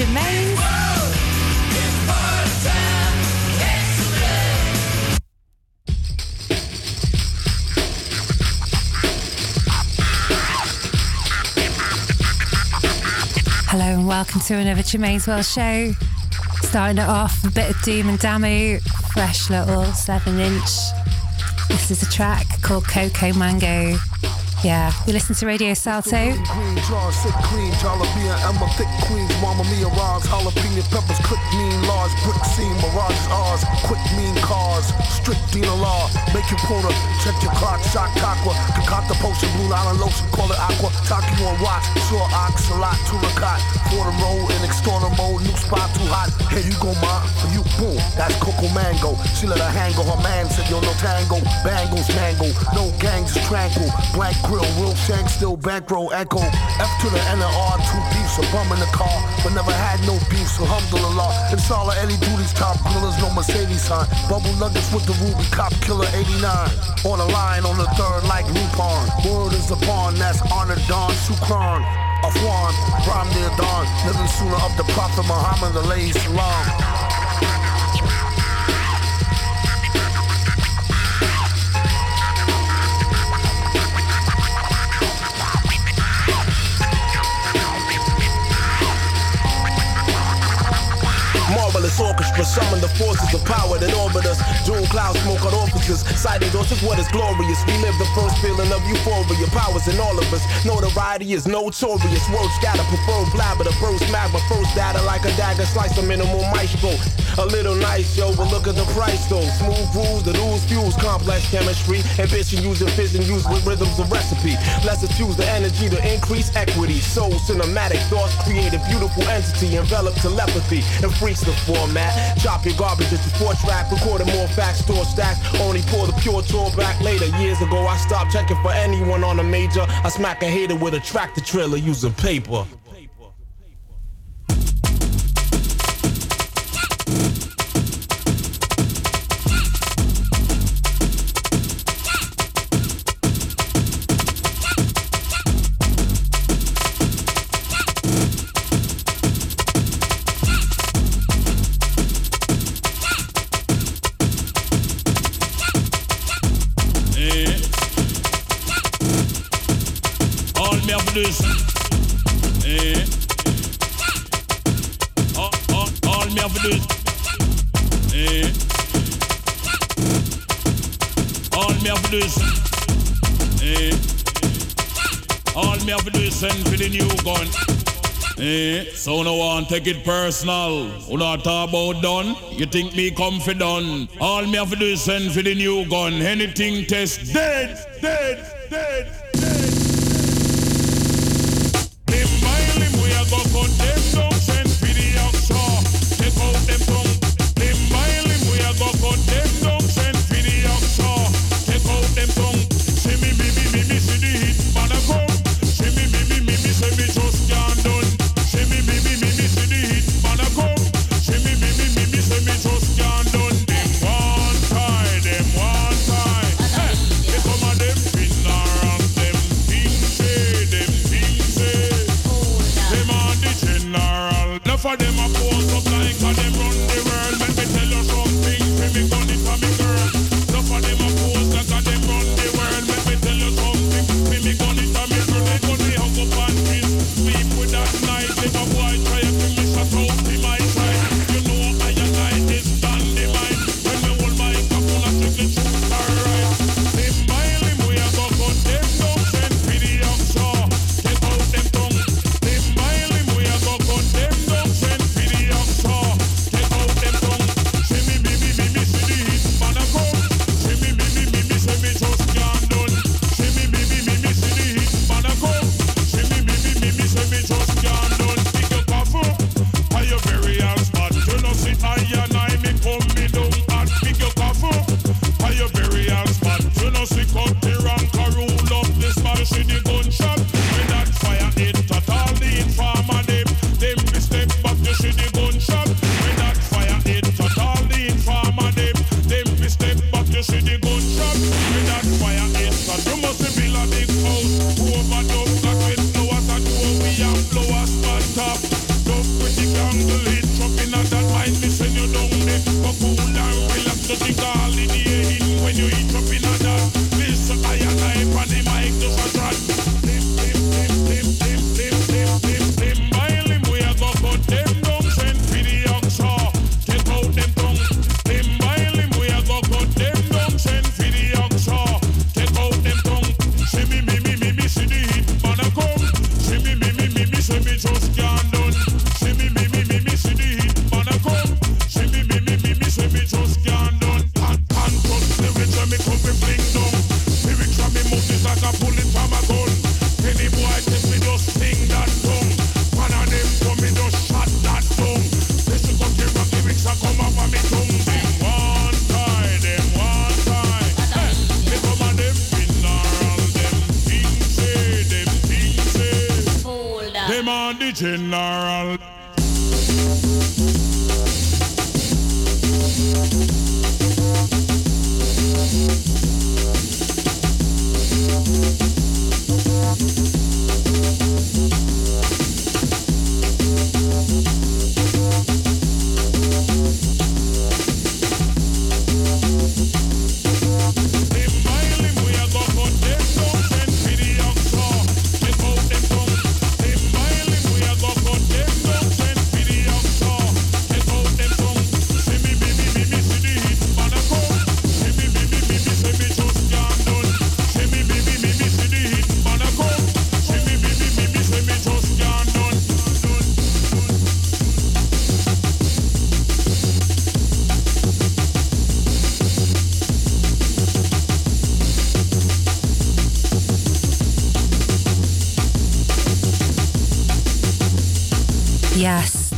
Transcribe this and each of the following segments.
Germaine. Hello and welcome to another Germaine's World show. Starting it off a bit of Doom and Damu, fresh little 7 inch. This is a track called Coco Mango. Yeah, you listen to Radio Salto. Green sick Emma, thick queens, mama mia, jalapeno peppers, mean, large brick scene, mirages ours, quick mean cars, strict law, make quota, check your clock, shot concoct the potion, blue island lotion, call it aqua, taki on rocks, sure ox, a lot, in extorter mode, new spot too hot, here you go, ma, for you, boom, that's Coco Mango, she let her hang her man said, yo, no tango, bangles, mango, no gangs, tranquil, blank grill, real shank, still bankroll, echo. F to the N and R, two beefs, a bum in the car, but never had no beef, so alhamdulillah. And Salah Eddie Duty's top grillers, no Mercedes sign. Bubble nuggets with the ruby cop killer 89. On the line, on the third, like Lupon. Word is upon, that's honor Don Shukran. Afwan, rhyme near dawn, living sooner of the Prophet Muhammad, alayhi salam. Orchestra, summon the forces of power that orbit us. Jewel cloud smoke on officers. Sighted us is what is glorious. We live the first feeling of euphoria. Powers in all of us. Notoriety is notorious. Words scatter, prefer blabber. The burst magma, first data like a dagger. Slice a minimal maestro. A little nice, yo, but look at the price though. Smooth rules, the rules fuse, complex chemistry. Ambition using fission used with rhythms of recipe. Let's choose the energy to increase equity. Soul cinematic thoughts create a beautiful entity. Envelop telepathy and freaks the format. Chop your garbage just before track. Recording more facts, store stacks. Only pour the pure tour back later. Years ago, I stopped checking for anyone on a major. I smack a hater with a tractor trailer using paper. Take it personal. Who not talk about done? You think me come done? All me have to do is send for the new gun. Anything test dead, dead, dead. General.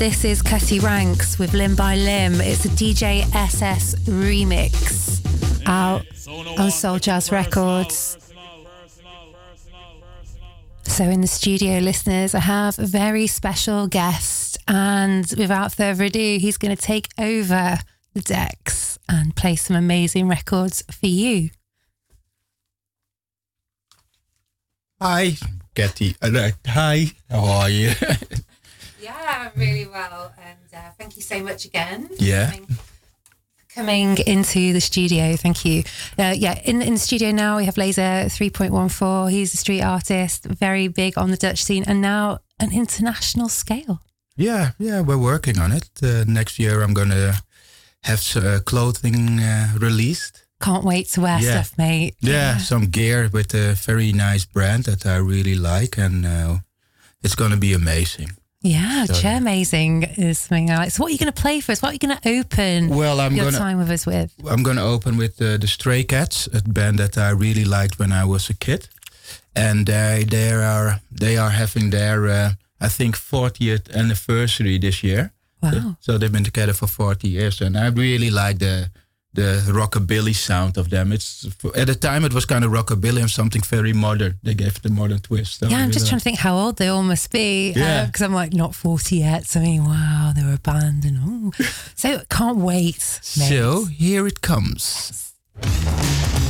This is Cutty Ranks with Limb by Limb. It's a DJ SS remix out on Soul Jazz Records. So, in the studio, listeners, I have a very special guest, and without further ado, he's going to take over the decks and play some amazing records for you. Hi, Katy. Uh, hi, how are you? Yeah, really well. And uh, thank you so much again. Yeah. Coming, coming into the studio. Thank you. Uh, yeah, in, in the studio now we have Laser 3.14. He's a street artist, very big on the Dutch scene, and now an international scale. Yeah, yeah, we're working on it. Uh, next year I'm going to have uh, clothing uh, released. Can't wait to wear yeah. stuff, mate. Yeah, yeah, some gear with a very nice brand that I really like, and uh, it's going to be amazing. Yeah, so, chair amazing is something I like. So, what are you going to play for us? What are you going to open? Well, I'm your gonna, time with us with. I'm going to open with uh, the Stray Cats, a band that I really liked when I was a kid, and uh, they are they are having their uh, I think 40th anniversary this year. Wow! So, so, they've been together for 40 years, and I really like the the rockabilly sound of them. It's at the time it was kind of rockabilly and something very modern. They gave it a modern twist. Yeah, I'm just trying to think how old they all must be. Yeah, because uh, I'm like not 40 yet. So I mean, wow, they were a band and oh, so can't wait. Mate. So here it comes. That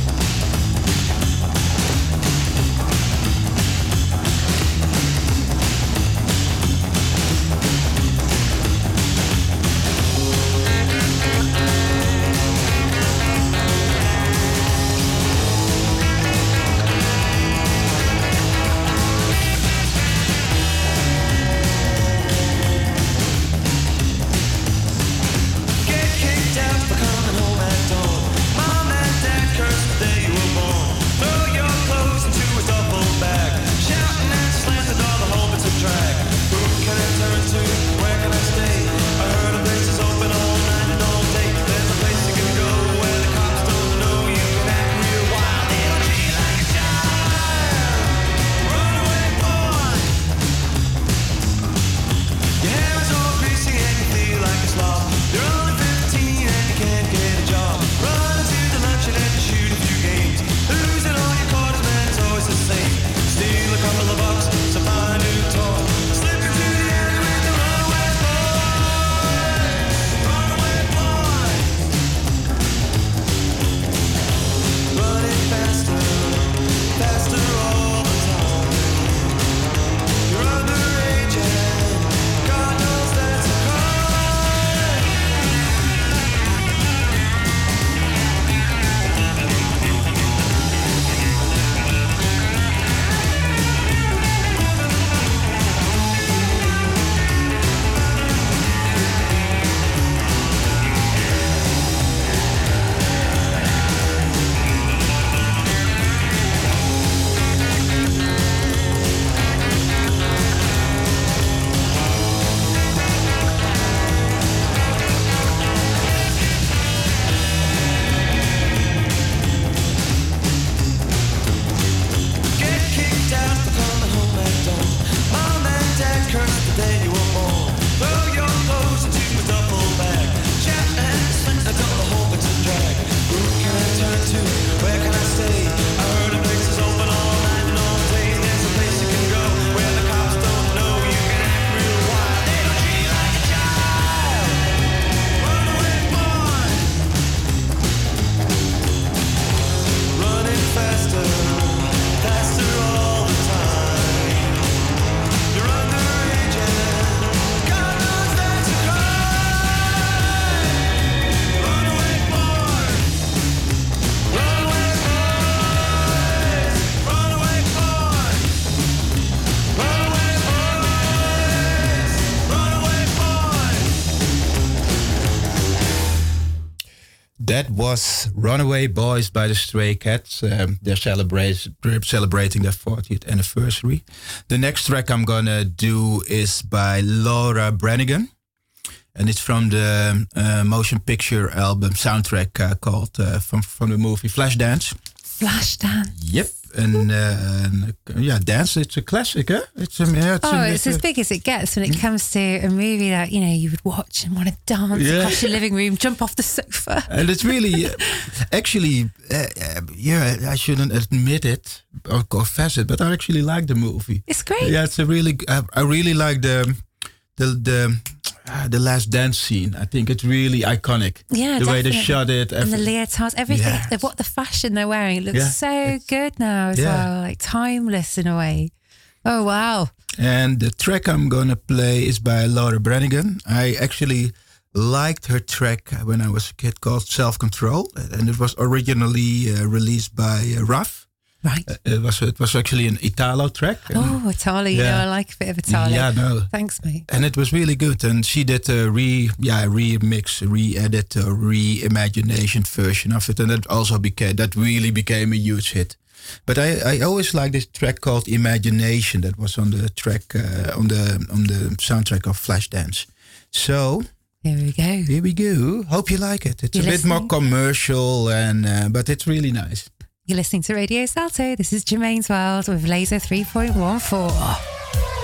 was Runaway Boys by the Stray Cats. Um, they're celebrate, celebrating their 40th anniversary. The next track I'm gonna do is by Laura Branigan. And it's from the uh, motion picture album soundtrack uh, called uh, from, from the movie Flashdance. Flashdance. Yep. And, uh, yeah, dance. It's a classic, huh? It's a, yeah, it's, oh, a, it's, it's as big as it gets when it comes to a movie that you know you would watch and want to dance yeah. across your living room, jump off the sofa. And it's really, uh, actually, uh, uh, yeah, I shouldn't admit it or confess it, but I actually like the movie. It's great. Yeah, it's a really, I, I really like the the the uh, the last dance scene. I think it's really iconic. Yeah, the definitely. way they shot it, and the leotards, everything. Yes. The, what the fashion they're wearing it looks yeah, so good now as yeah. well, like timeless in a way. Oh wow! And the track I'm gonna play is by Laura Branigan. I actually liked her track when I was a kid called Self Control, and it was originally uh, released by uh, Raf. Right. Uh, it was it was actually an Italo track. Oh, Italo! You yeah. know, I like a bit of Italo. Yeah, no. Thanks, mate. And it was really good. And she did a re yeah remix, re-edit, a re-imagination version of it, and that also became that really became a huge hit. But I, I always like this track called Imagination that was on the track uh, on the on the soundtrack of Flashdance. So here we go. Here we go. Hope you like it. It's You're a listening? bit more commercial and uh, but it's really nice. You're listening to Radio Salto. This is Germaine's World with Laser 3.14.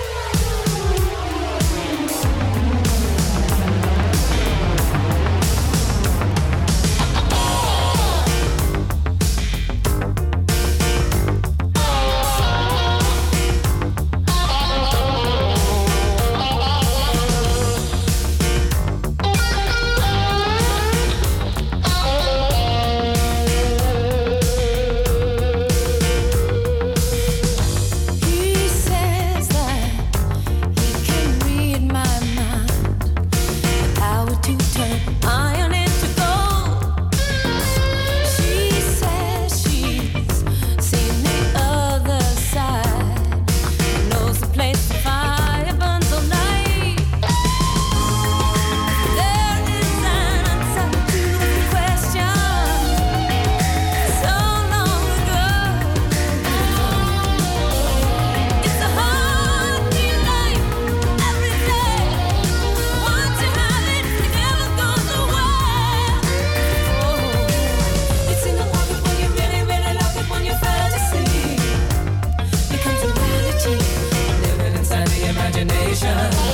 love.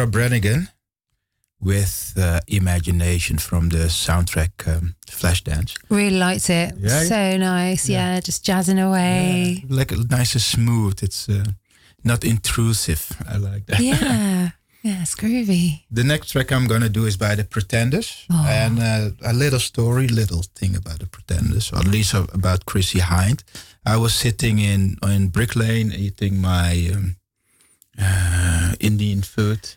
Was Laura Branigan with uh, Imagination from the soundtrack um, Flashdance. Really liked it. Yeah, so nice. Yeah. just jazzing away. Yeah, like nice and smooth. It's uh, not intrusive. I like that. Yeah. Yeah, it's groovy. The next track I'm going to do is by the Pretenders. Oh. And uh, a little story, little thing about the Pretenders, or at least about Chrissie Hynde. I was sitting in, in Brick Lane eating my um, uh, Indian food,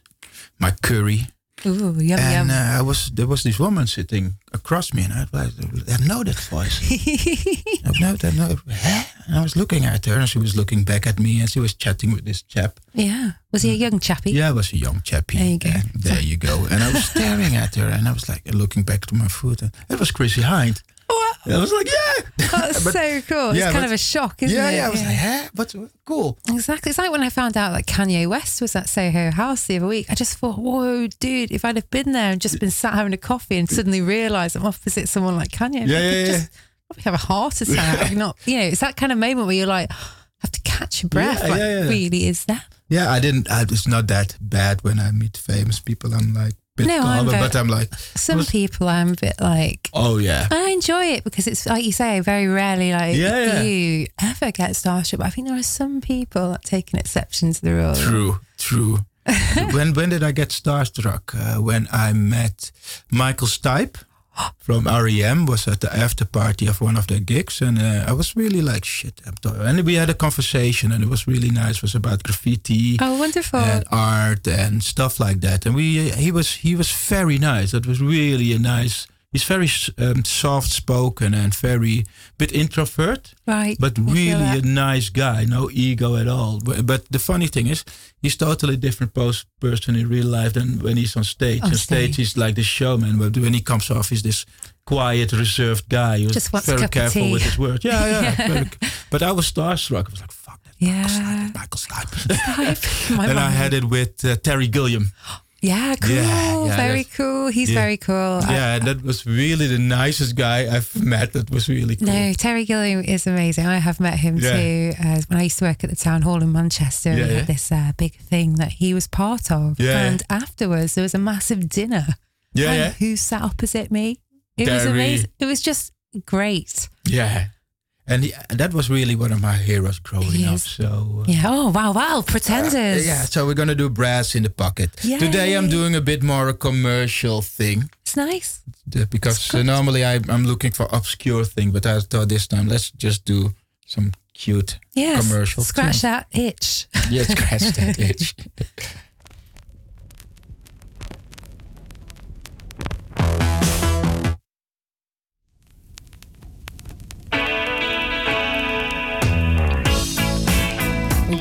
my curry. Ooh, yum and yum. uh, I was there was this woman sitting across me, and I, I, I know that voice. I know that. No, huh? And I was looking at her, and she was looking back at me, and she was chatting with this chap. yeah. Was he a young chappie? Yeah, I was a young chappie. There you go. And there you go. And I was staring at her, and I was like looking back to my food, and it was Chrissie Hynde. I was like, yeah. That's But- so cool. It's yeah, kind but- of a shock, isn't yeah, it? yeah. yeah. I was like, yeah, But cool. Exactly. It's like when I found out that Kanye West was at Soho House the other week. I just thought, whoa, dude, if I'd have been there and just been sat having a coffee and suddenly realised I'm opposite someone like Kanye, Yeah, I yeah, yeah. just probably have a heart attack. Not, you know, it's that kind of moment where you're like, I have to catch your breath. Yeah, like, really is that? Yeah, I didn't. I, it's not that bad when I meet famous people. I'm like, bit No, I'm very- but I'm like, Some Was- people I'm a bit like, oh yeah. I enjoy it because it's like you say, very rarely like Yeah, yeah. you ever get starstruck. But I think there are some people that take an exception to the rule. True, true. when when did I get starstruck? Uh, when I met Michael Stipe from REM was at the after party of one of their gigs, and uh, I was really like shit. I'm and we had a conversation, and it was really nice. It was about graffiti. Oh, wonderful. And art and stuff like that, and we he was he was very nice. It was really a nice. He's very um, soft spoken and very bit introvert right. but really a nice guy, no ego at all. But, but the funny thing is, he's totally different pos- person in real life than when he's on stage. On on stage, stage. he's like the showman, but when he comes off, he's this quiet, reserved guy who's Just very careful with his words. Yeah, yeah. Yeah. very- but I was starstruck. I was like, fuck that. Yeah. Michael Stipe. My and I had it with uh, Terry Gilliam. Yeah, cool. Yeah, yeah, very cool. He's yeah. very cool. Yeah, and that was really the nicest guy I've met. That was really cool. no, Terry Gilliam is amazing. I have met him too. Uh, when I used to work at the town hall in Manchester, we had this uh, big thing that he was part of. And afterwards, there was a massive dinner. Yeah. Who sat opposite me? It was amazing. It was just great. Yeah. And he, that was really one of my heroes growing up. So uh, Yeah. Oh wow, wow. Pretenders. yeah, so we're gonna do brass in the pocket. Yay. Today I'm doing a bit more a commercial thing It's nice. uh, because uh, normally I, I'm looking for obscure thing, but I thought this time let's just do some cute Yes. commercial. Scratch thing. that itch. Yeah, scratch that itch.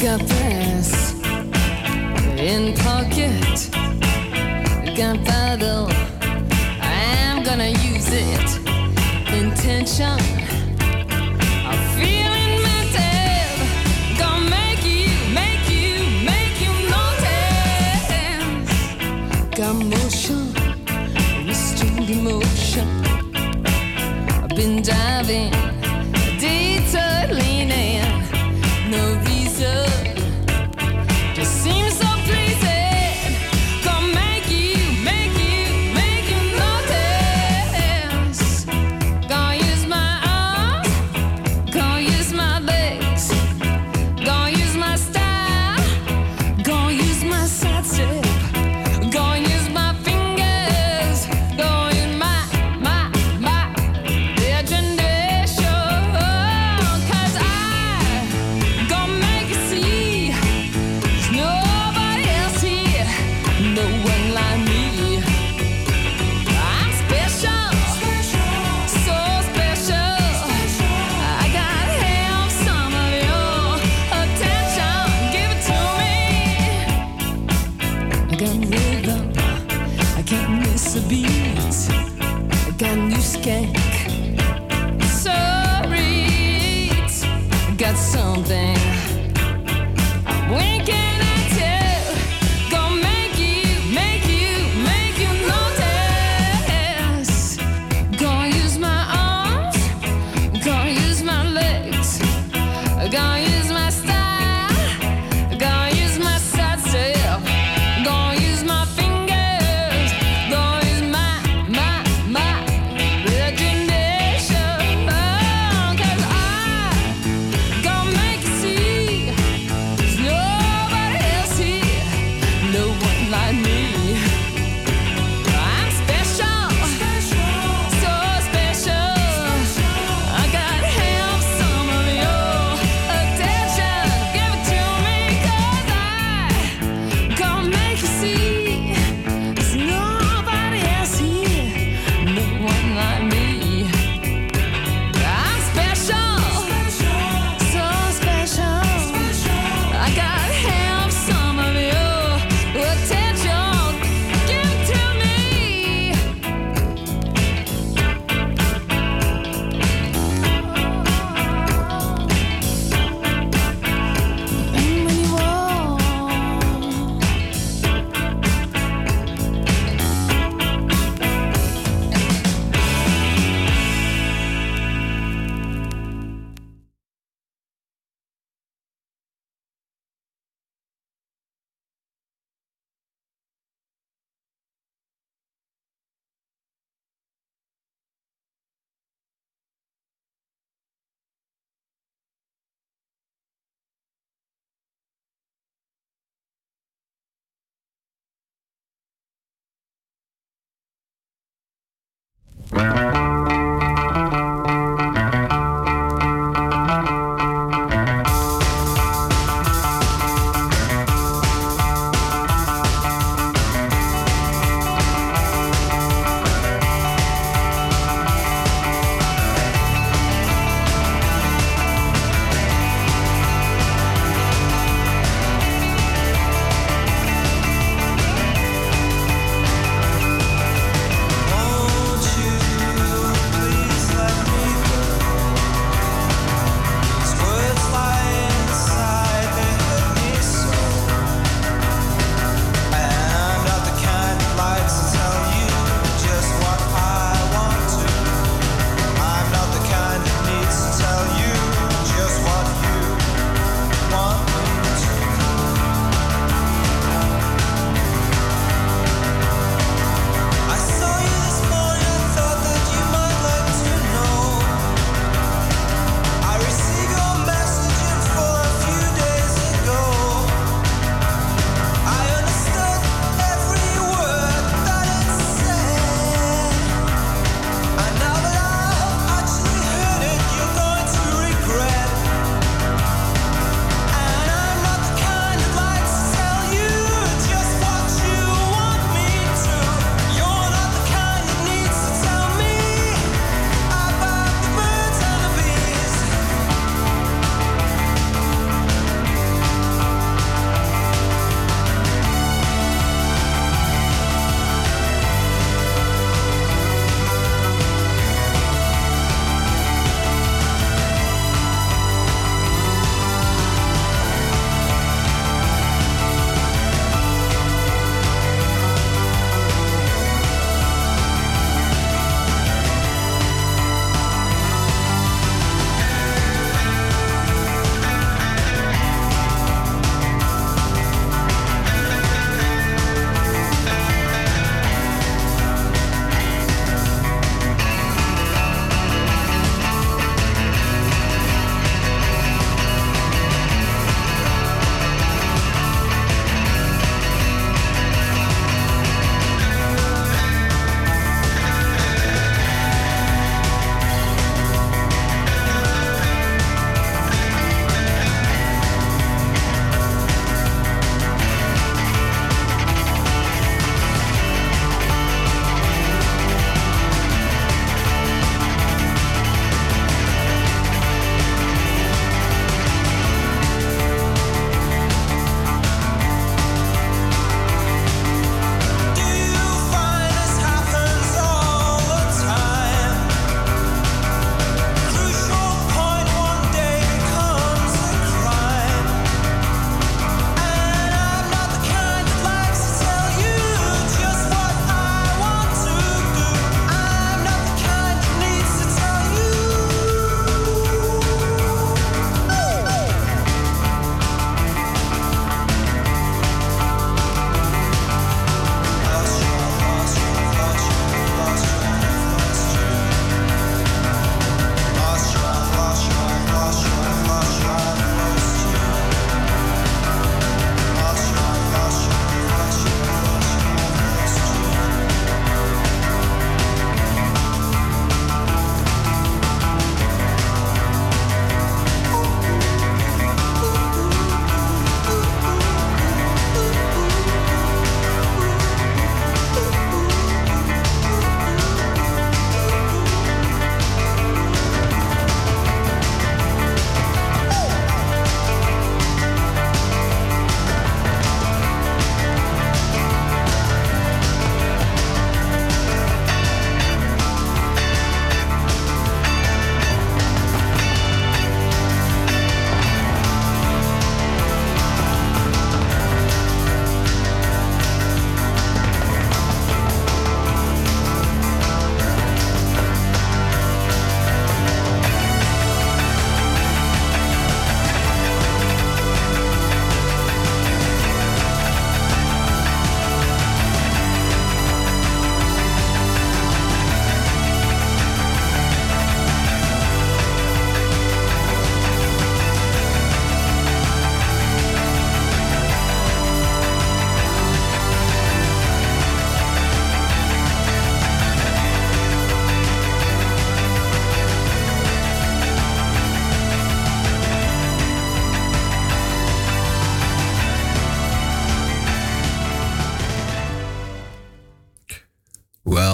Got brass in pocket. Got paddle. I'm gonna use it. Intention.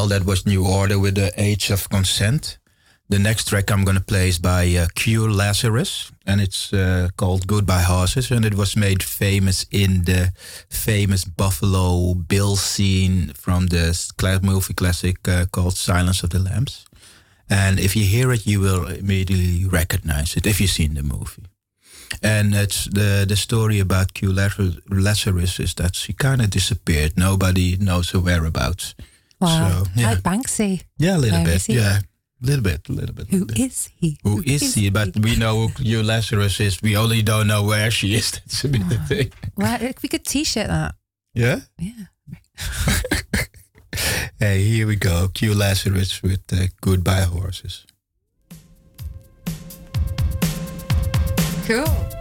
That was New Order with the Age of Consent. The next track I'm going to play is by uh, Q Lazarus, and it's uh, called Goodbye Horses, and it was made famous in the famous Buffalo Bill scene from the movie classic uh, called Silence of the Lambs. And if you hear it, you will immediately recognize it if you've seen the movie. And it's the the story about Q Lazarus is that she kind of disappeared. Nobody knows her whereabouts. Wow. So, yeah. Like Banksy. Yeah, a little Where bit. Yeah, a little bit, a little bit. Who is he? Who is he? But we know who Q Lazarus is. We only don't know where she is. That's a bit the thing. Well, we could t-shirt that. Yeah. Yeah. Hey, here we go. Q Lazarus with uh, Goodbye Horses. Cool.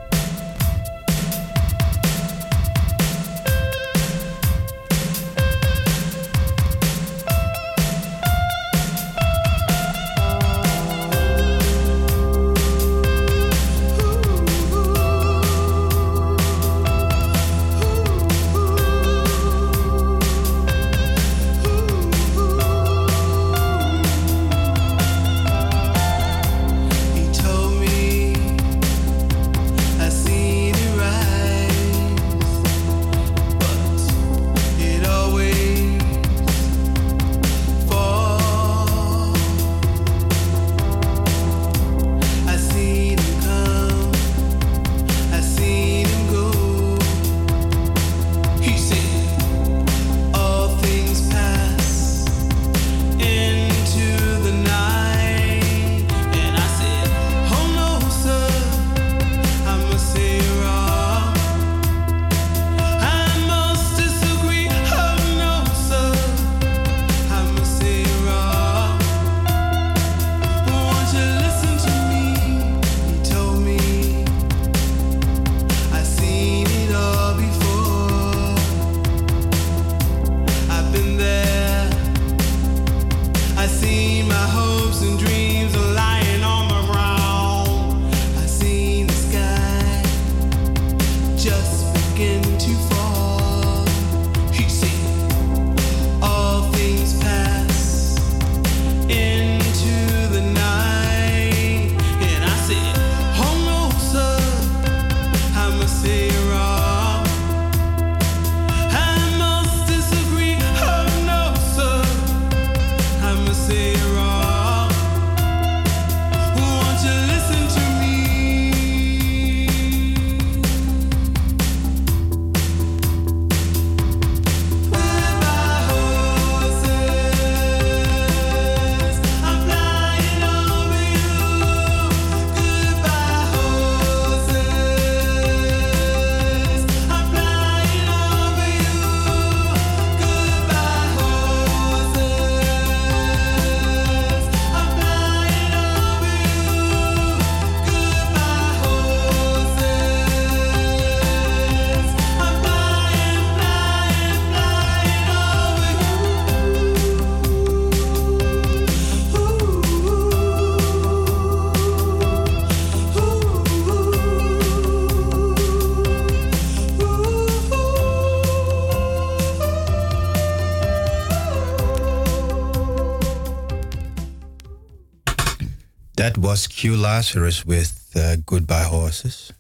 Q Lazarus with uh, Goodbye Horses.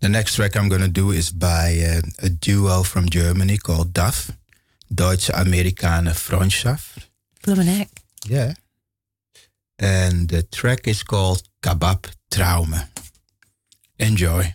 The next track I'm going to do is by uh, a duo from Germany called DAF, Deutsche Amerikaner Freundschaft. Blumeneck. Yeah. And the track is called Kebab Träume. Enjoy.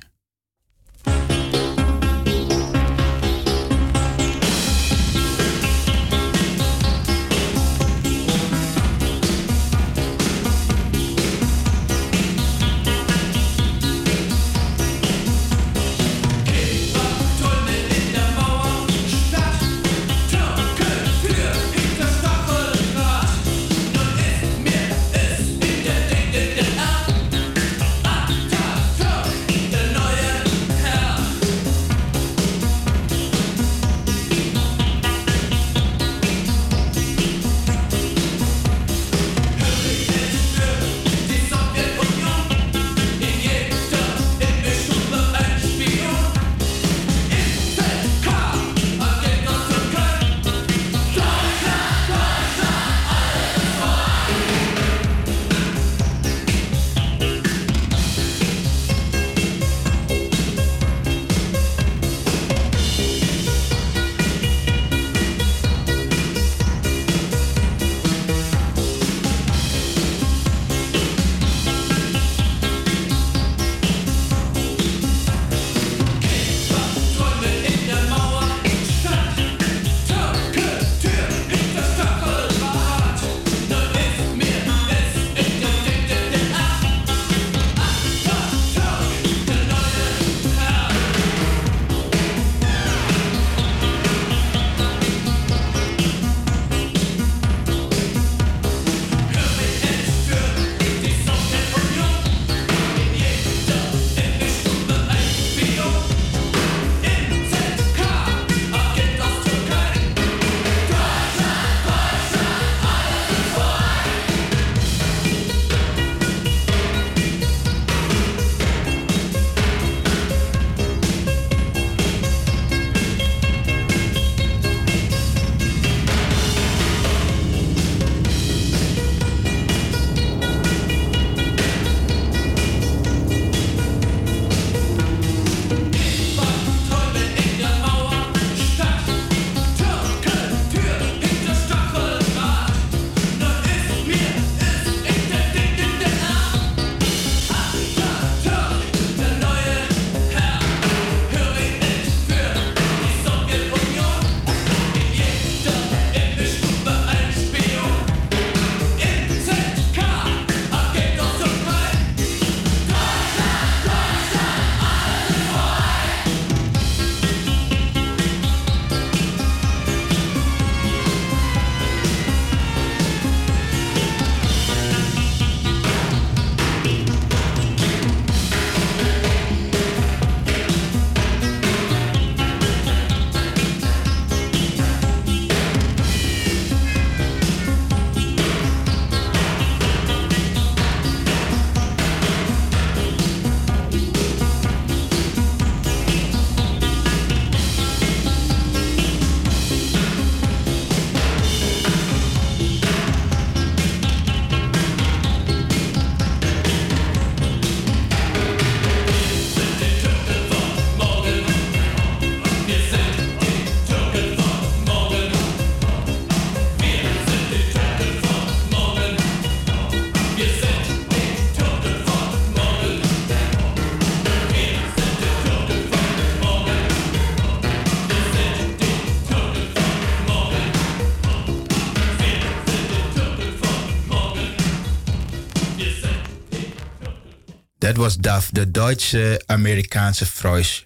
was DAF, de Duitse-Amerikaanse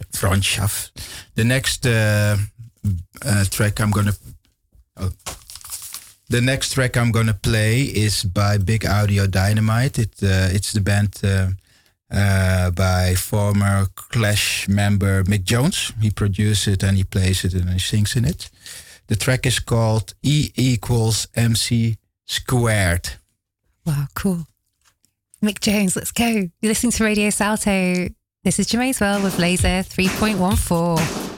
Freundschaft. The next uh, uh, track I'm gonna oh. the next track I'm gonna play is by Big Audio Dynamite. It, eh, it's the band by former Clash member Mick Jones. He produces it and he plays it and he sings in it. The track is called E equals MC squared. Wow, cool. Mick Jones, let's go. You're listening to Radio Salto. This is Germaine's World with Laser 3.14.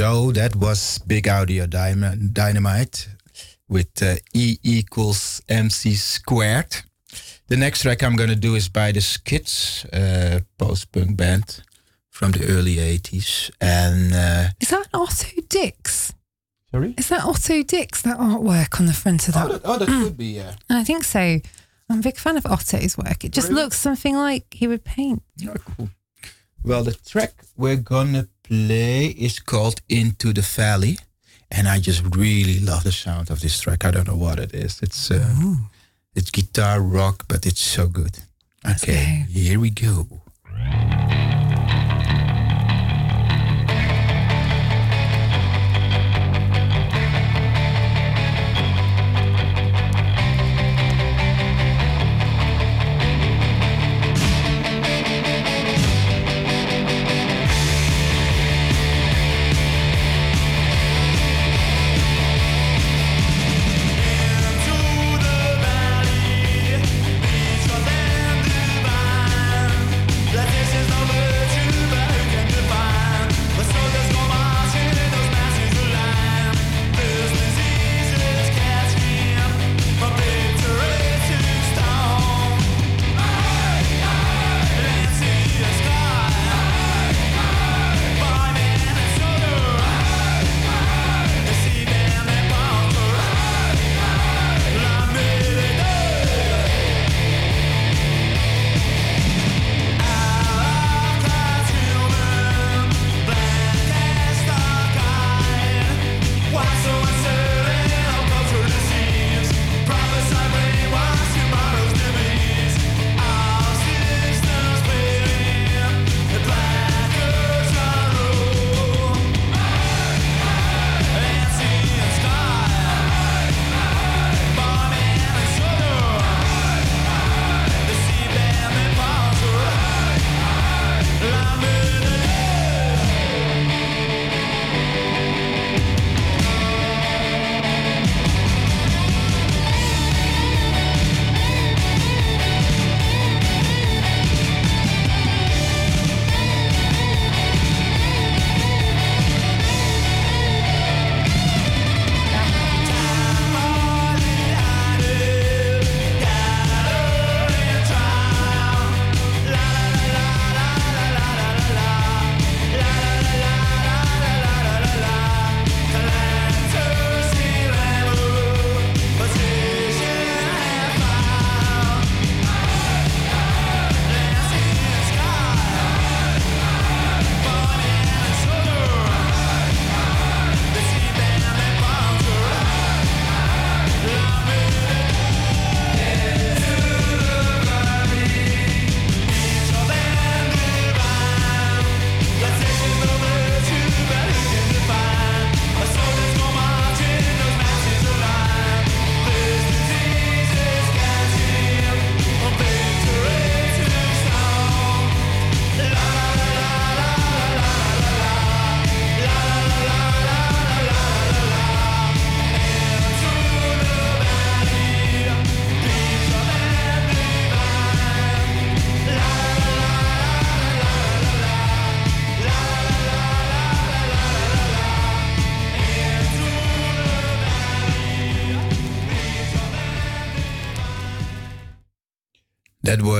So that was Big Audio Dynamite with uh, E equals MC squared. The next track I'm going to do is by the Skids, uh, post punk band from the early 80s. And uh, Is that Otto Dix? sorry? Is that Otto Dix, that artwork on the front of that? Oh, that, oh, that could be, yeah. I think so. I'm a big fan of Otto's work. It just Really? looks something like he would paint. Oh, cool. Well, the track we're gonna play is called Into the Valley. And I just really love the sound of this track. I don't know what it is. It's uh, it's guitar rock, but it's so good. Okay, here we go.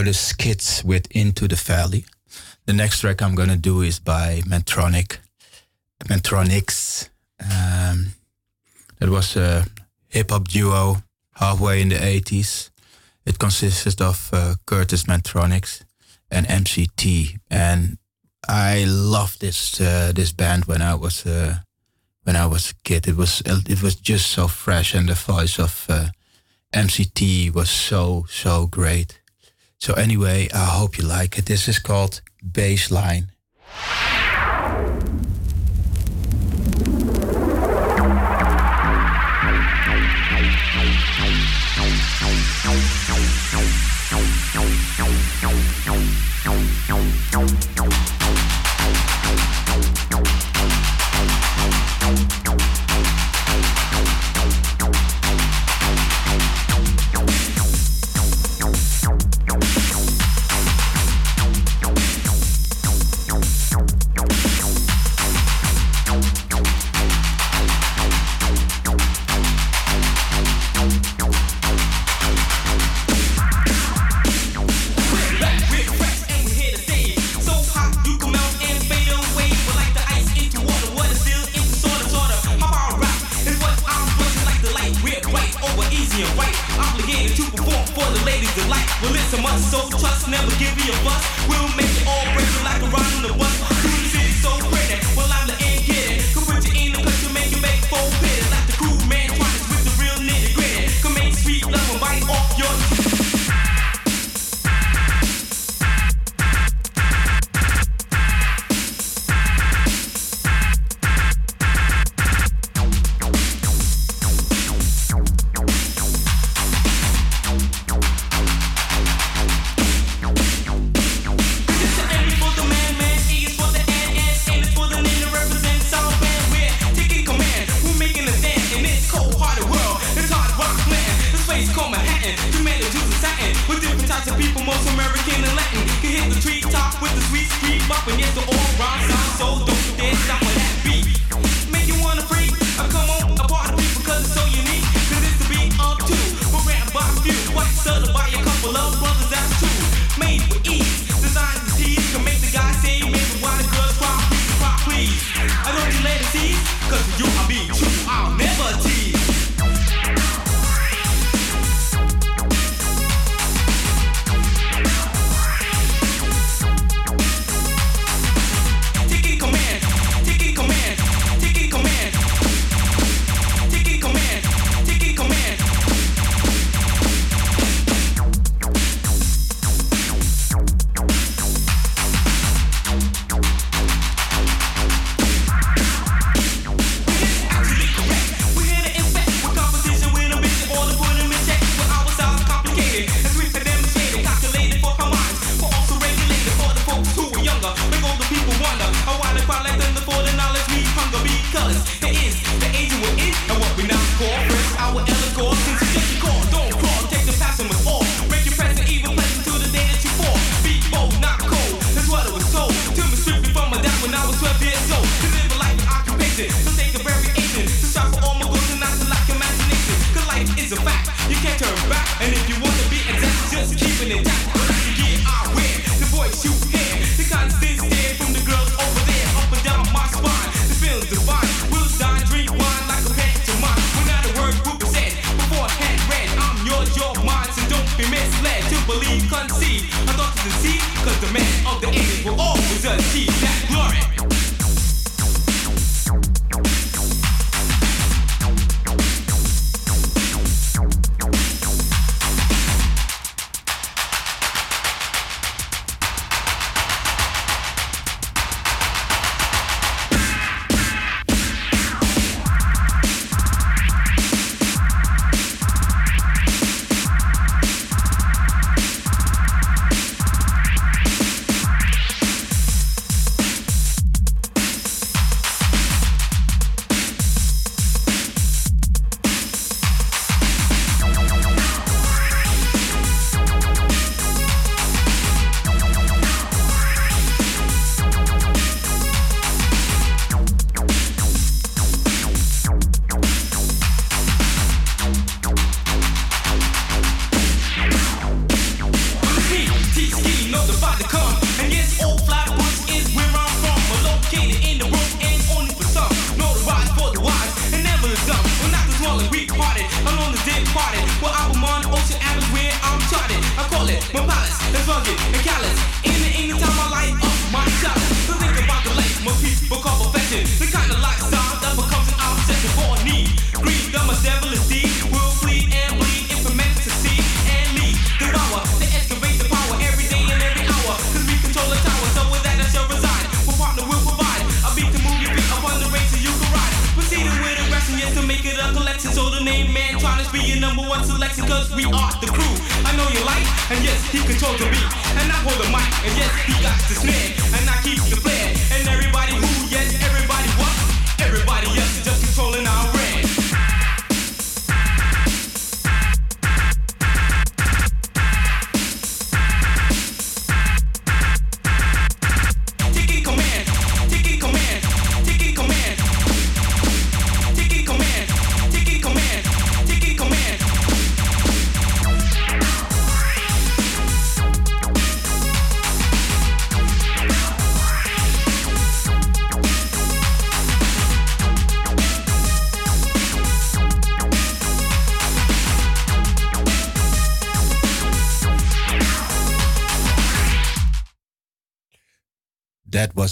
The Skids with Into the Valley. The next track I'm gonna do is by Mantronic. Mantronix. Um, that was a hip hop duo halfway in the 80s. It consisted of uh, Curtis Mantronics and MC Tee. And I loved this uh, this band when I was uh, when I was a kid. It was it was just so fresh, and the voice of uh, MC Tee was so so great. So anyway, I hope you like it. This is called Bassline.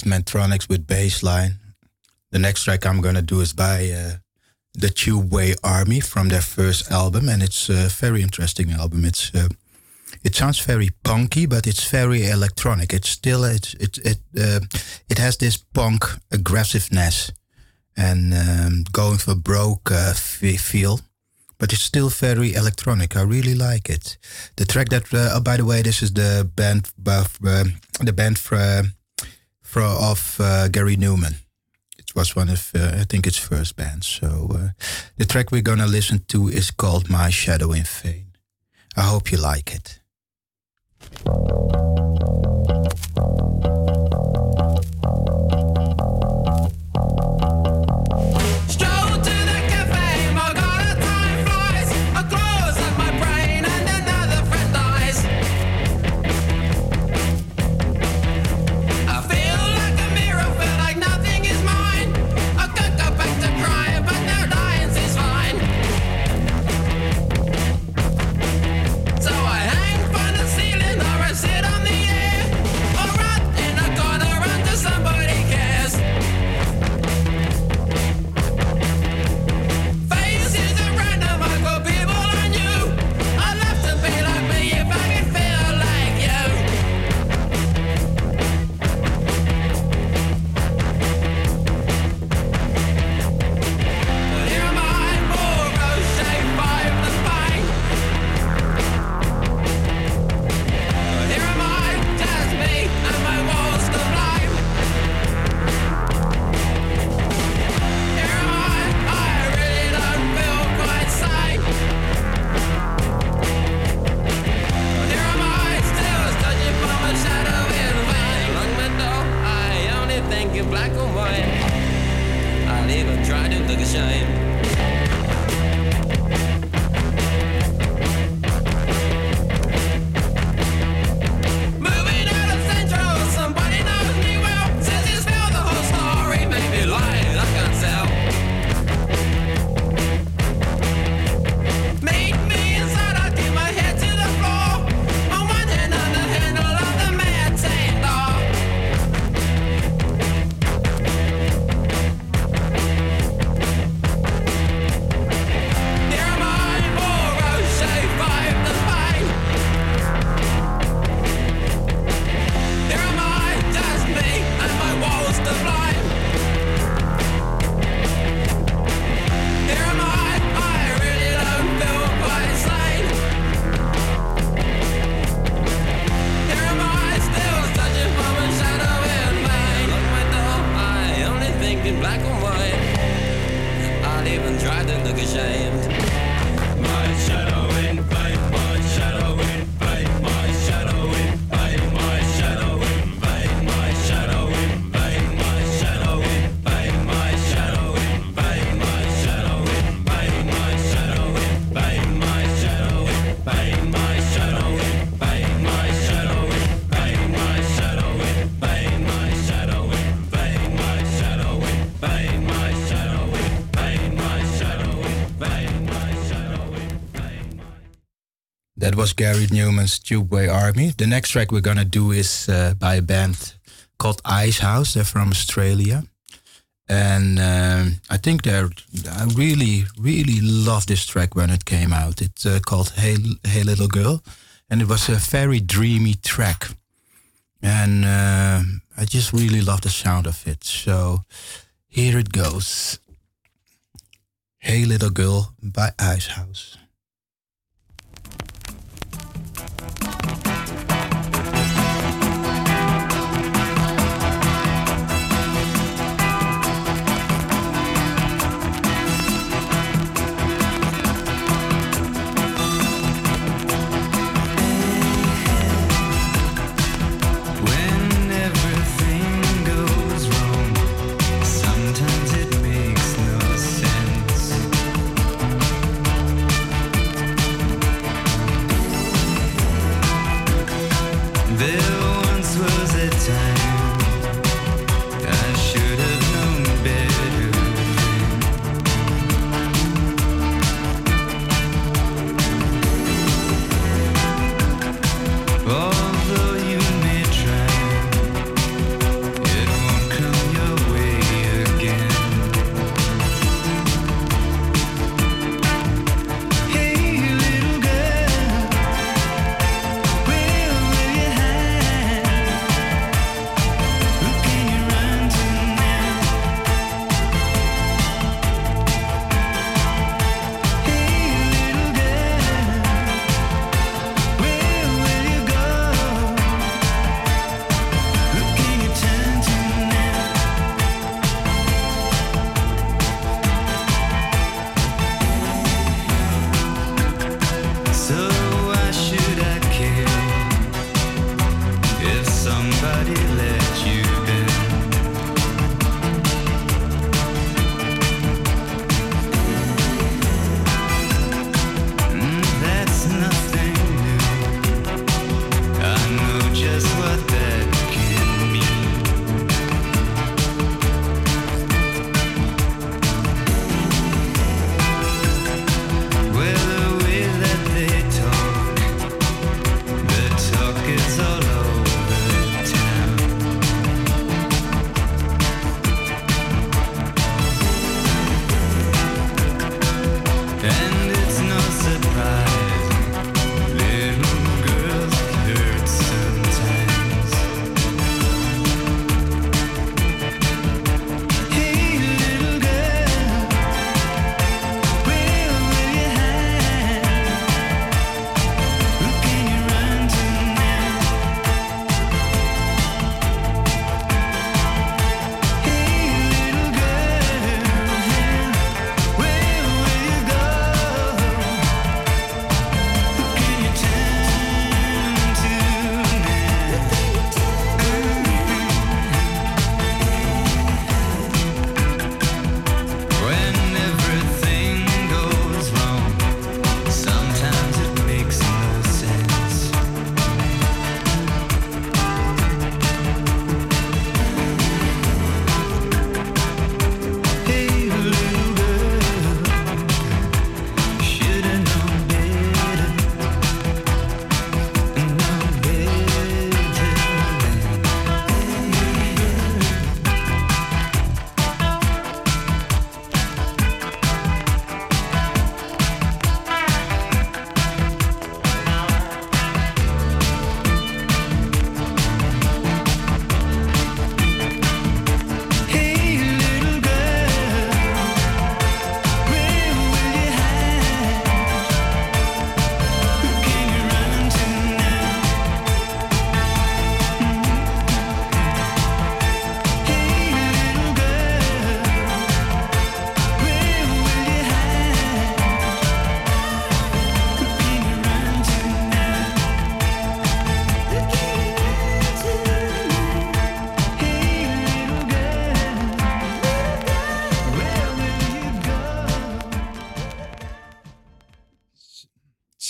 Mantronix with Bassline. The next track I'm gonna do is by uh, the Tubeway Army from their first album, and it's a very interesting album. It's uh, it sounds very punky, but it's very electronic. It's still it it it uh, it has this punk aggressiveness and um, going for broke uh, fe- feel, but it's still very electronic. I really like it. The track that, uh, oh, by the way, this is the band of um the band for of uh, Gary Numan. It was one of uh, I think its first bands. So uh, the track we're gonna listen to is called "My Shadow in Vain." I hope you like it. Was Gary Numan's Tubeway Army. The next track we're gonna do is uh, by a band called Icehouse. They're from Australia, and um, I think they're. I really, really love this track when it came out. It's uh, called "Hey, Hey Little Girl," and it was a very dreamy track, and uh, I just really love the sound of it. So here it goes. Hey Little Girl by Icehouse.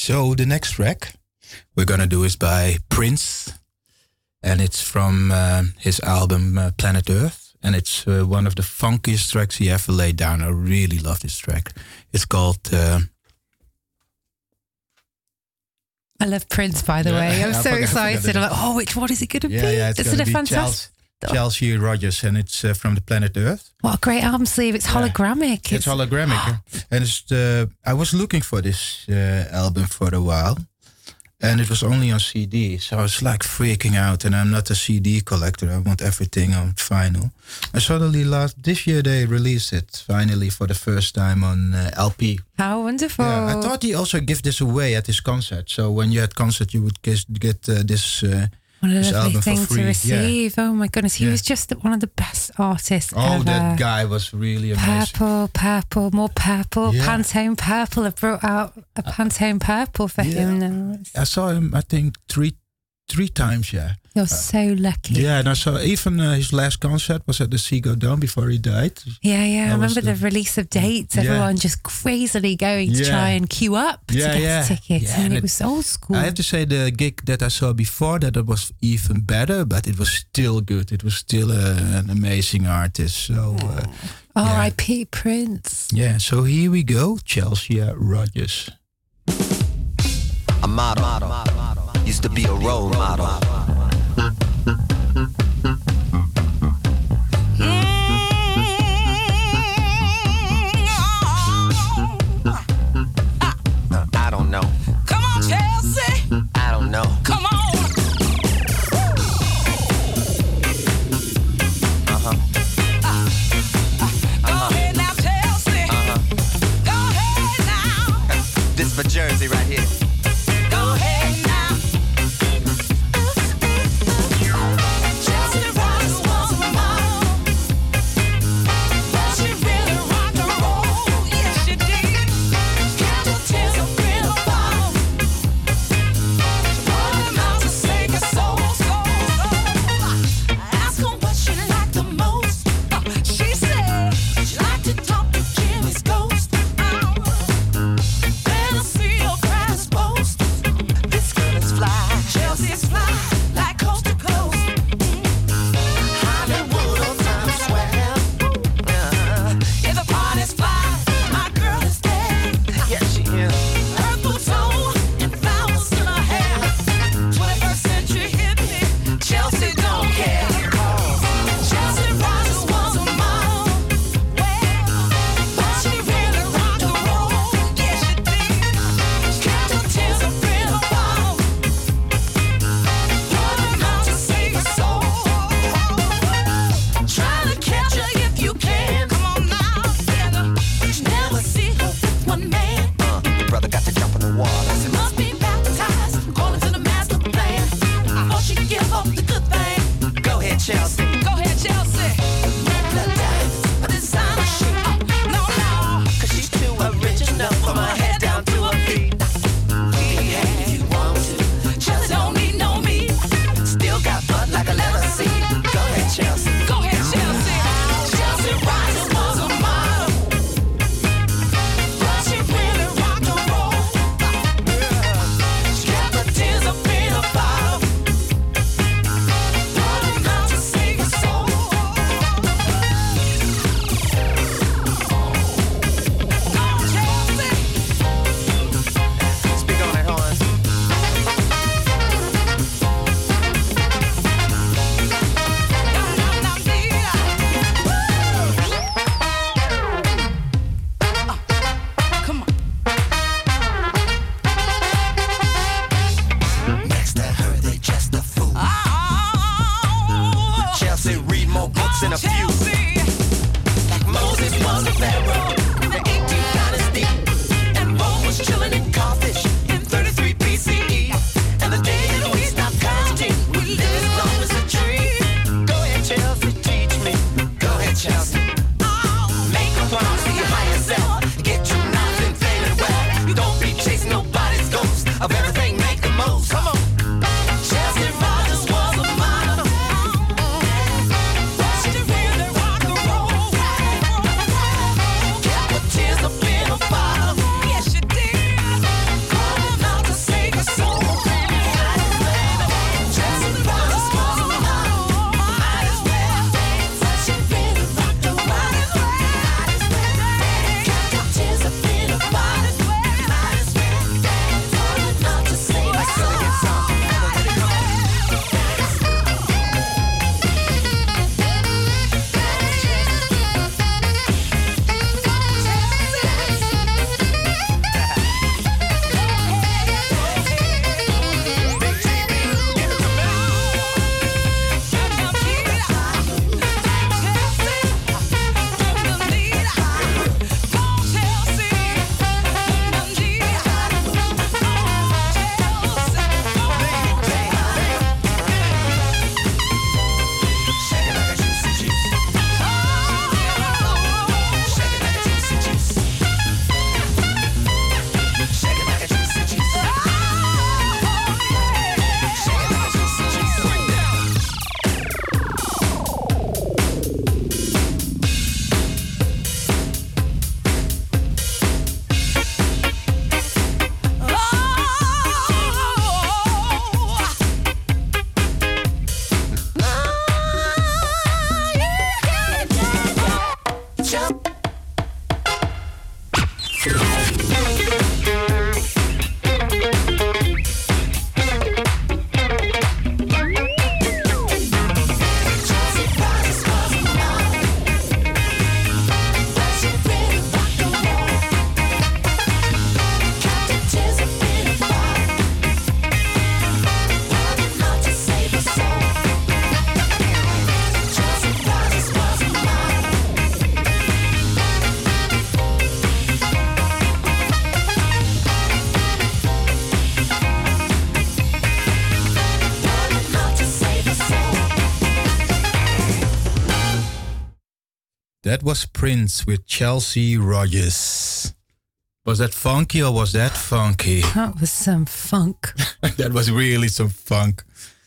So the next track we're gonna do is by Prince, and it's from um, his album uh, Planet Earth, and it's uh, one of the funkiest tracks he ever laid down. I really love this track. It's called. Uh, I love Prince, by the Yeah, way. I'm so excited. I'm like, oh, which one is it going to yeah, be? yeah, it's Isn't gonna it be fantastic? Chelsea, Chelsea Rodgers, and it's uh, from the Planet Earth. What a great album sleeve. It's holographic. It's holographic, and it's the. I was looking for this uh, album for a while, and it was only on CD. So I was like freaking out, and I'm not a CD collector. I want everything on vinyl. And suddenly, last this year they released it finally for the first time on uh, LP. How wonderful. Yeah, I thought he also give this away at his concert. So when you had concert, you would get, get uh, this. Uh, What a this lovely thing to receive. Oh my goodness. He Yeah. was just one of the best artists Yeah. Oh, ever. that guy was really amazing. Purple, purple, more purple. Yeah. Pantone purple. I brought out a uh, Pantone purple for Yeah. him now. I saw him, I think, three three times. Yeah. You're so lucky. Yeah, and I saw even uh, his last concert was at the Ziggo Dome before he died. Yeah, yeah. I That was remember the, the- release of dates. Yeah. Everyone just crazily going to Yeah. try and queue up Yeah, to get yeah. tickets. Yeah, and and it it- was old school. I have to say the gig that I saw before that it was even better, but it was still good. It was still uh, an amazing artist. So uh, R.I.P. Prince. yeah, so here we go, Chelsea Rodgers. a model. Used to be a role model. Uh-huh. Prince with Chelsea Rodgers. Was that funky or was that funky? That was some funk. that was really some funk.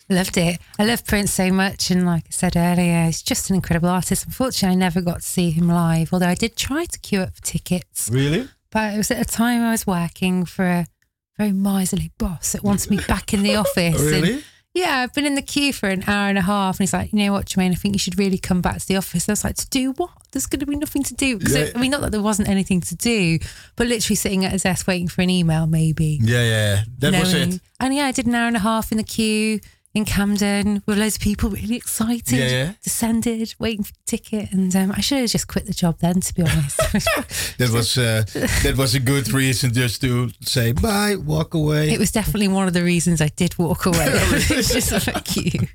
Loved it. I love Prince so much, and like I said earlier, he's just an incredible artist. Unfortunately, I never got to see him live, although I did try to queue up for tickets. Really? But it was at a time I was working for a very miserly boss that wants me back in the office. and Really? Yeah, I've been in the queue for an hour and a half, and he's like, you know what, Germaine, I think you should really come back to the office. I was like, to do what? There's going to be nothing to do. 'Cause Yeah. it- I mean, not that there wasn't anything to do, but literally sitting at his desk waiting for an email, maybe. Yeah, yeah. That was it. And yeah, I did an hour and a half in the queue in Camden with loads of people really excited. Yeah, yeah. Descended, waiting for the ticket, and um, I should have just quit the job then, to be honest. That was uh, that was a good reason just to say bye, walk away. it was definitely one of the reasons I did walk away. it's just like you.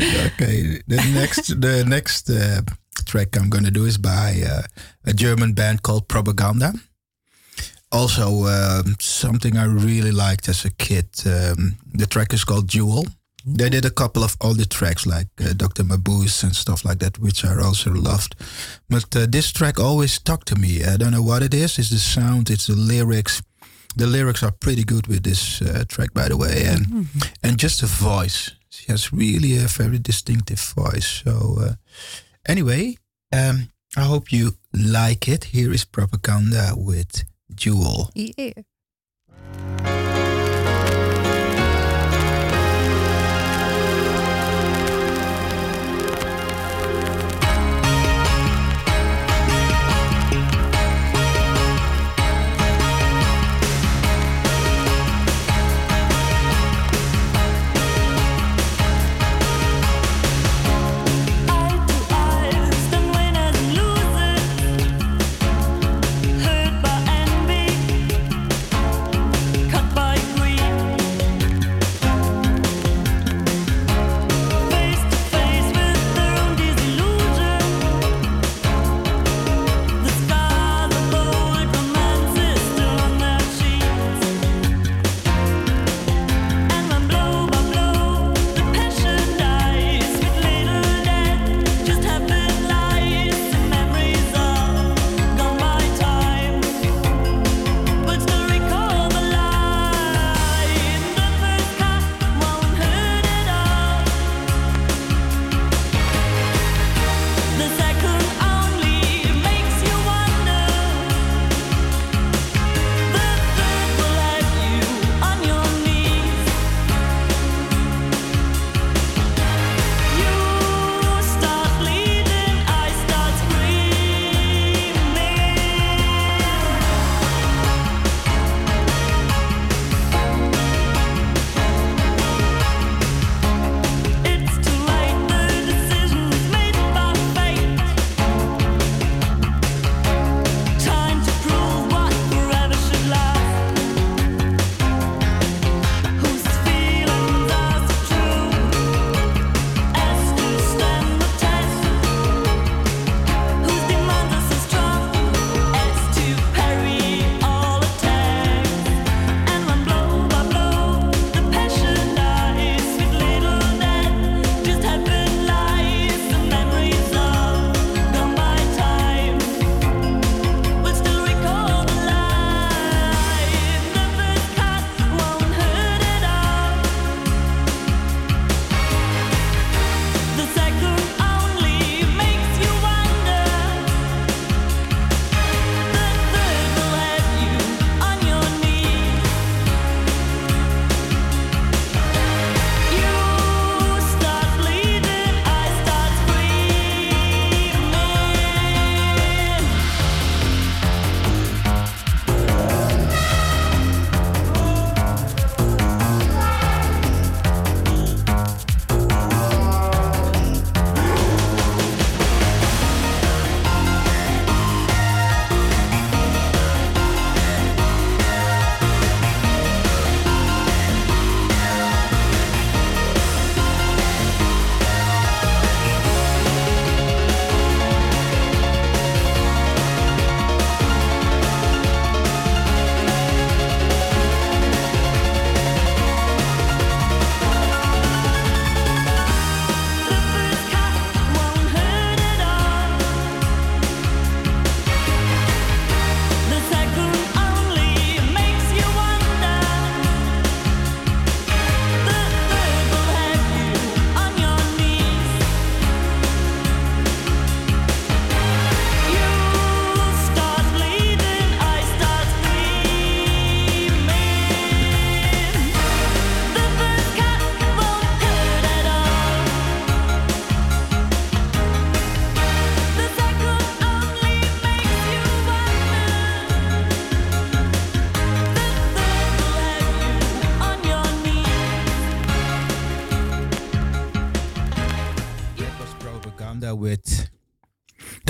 okay, the next the next uh, track I'm gonna do is by uh, a German band called Propaganda. Also, um, something I really liked as a kid. Um, the track is called Jewel. They did a couple of older tracks like uh, Dr. Mabuse and stuff like that, which I also loved. But uh, this track always stuck to me. I don't know what it is. It's the sound. It's the lyrics. The lyrics are pretty good with this uh, track, by the way, and and just the voice. She has really a very distinctive voice. So, uh, anyway, um, I hope you like it. Here is Propaganda with Jewel. Yeah.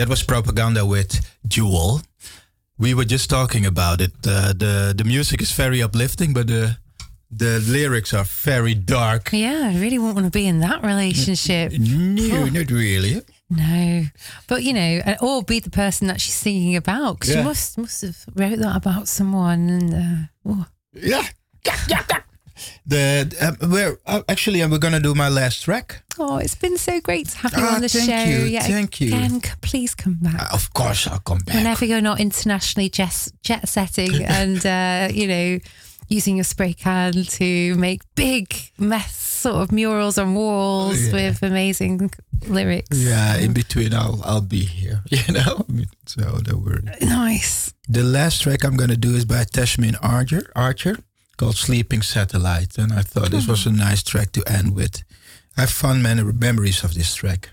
That was propaganda with Jewel. We were just talking about it. Uh, the the music is very uplifting, but the the lyrics are very dark. Yeah, I really wouldn't want to be in that relationship. No, Oh. not really. No, but you know, or be the person that she's singing about because Yeah. she must must have wrote that about someone. And uh, oh. Yeah. The um, we're uh, actually uh, we're gonna do my last track. oh, it's been so great to have you Ah, on the thank show. you, Yeah, thank you. Again, please come back. Uh, of course, I'll come back. Whenever you're not internationally jet, jet setting and, uh, you know, using your spray can to make big mess sort of murals on walls Yeah. with amazing lyrics. Yeah, in between, I'll I'll be here. You know, so don't worry. Nice. The last track I'm gonna do is by Tasmin Archer, Archer called "Sleeping Satellite," and I thought this was a nice track to end with. I have fond mem- memories of this track.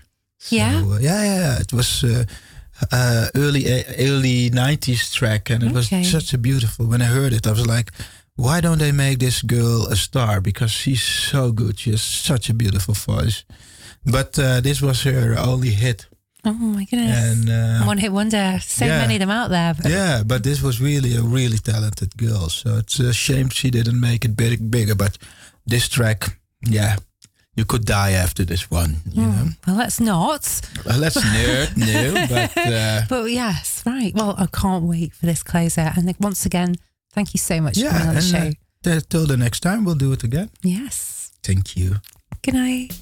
Yeah. So, uh, yeah, yeah, yeah. It was uh, uh, early early '90s track, and it Okay. was such a beautiful. When I heard it, I was like, "Why don't they make this girl a star? Because she's so good. She has such a beautiful voice." But uh, this was her only hit, Oh my goodness. and uh, One hit wonder. So yeah. many of them out there. But yeah, but this was really a really talented girl. So it's a shame she didn't make it big, bigger. But this track, yeah, you could die after this one. You Hmm. know, Well, let's not. well, let's nerd, no, but uh, But yes, right. Well, I can't wait for this closer. And once again, thank you so much for coming on the show. uh, till the next time, we'll do it again. yes. Thank you. Good night.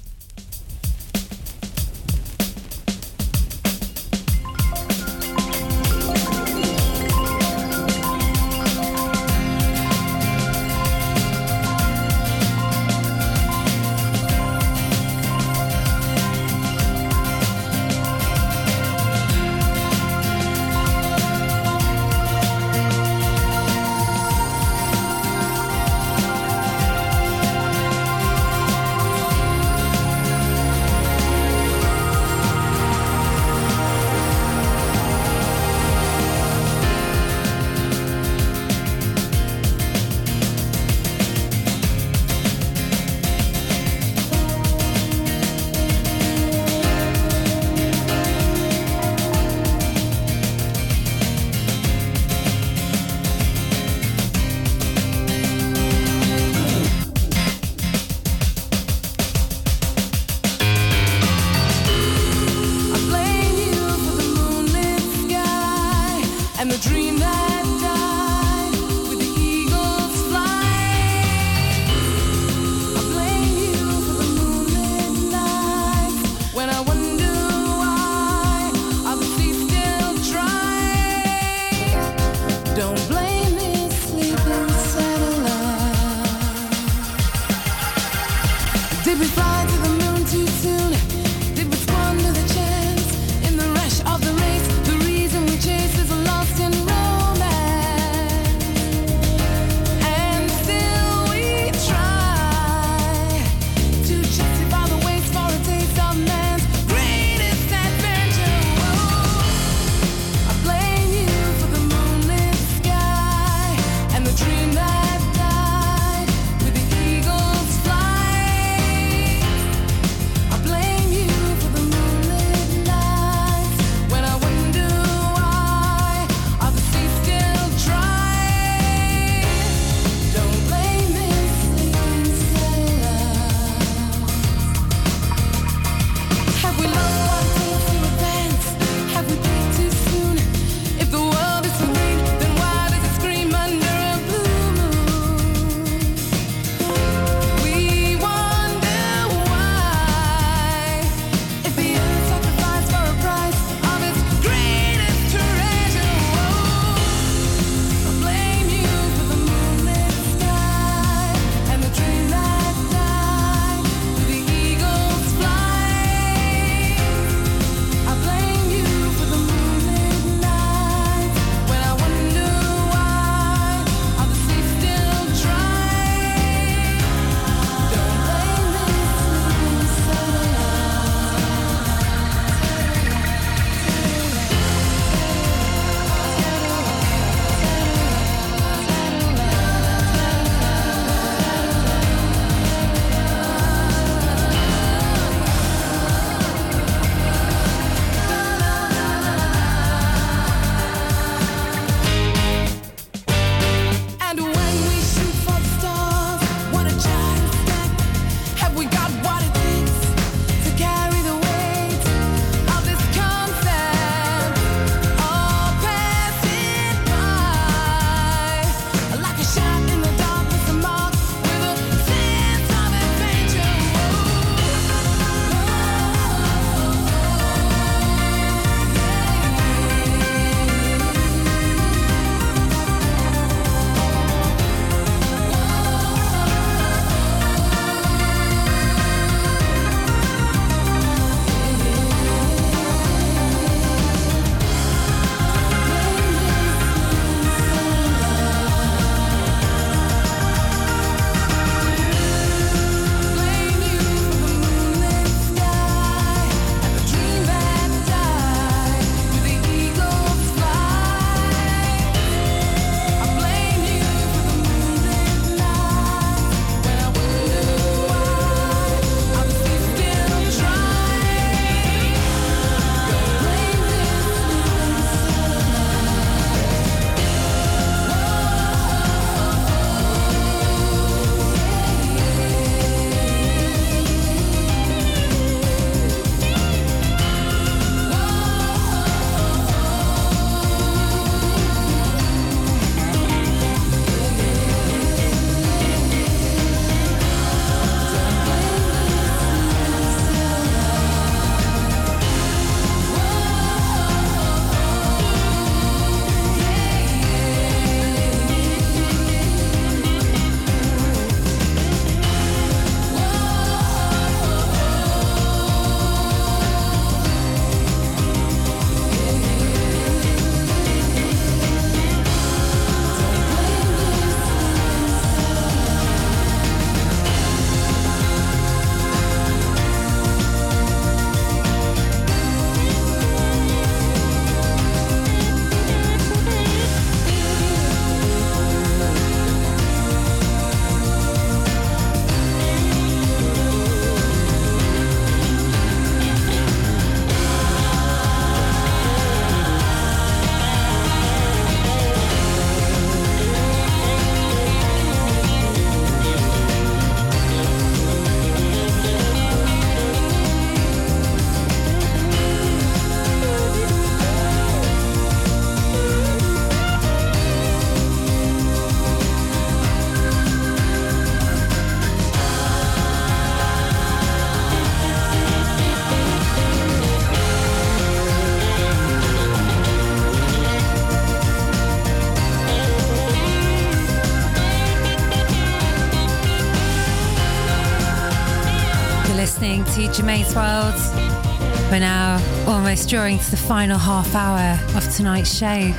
almost drawing to the final half hour of tonight's show.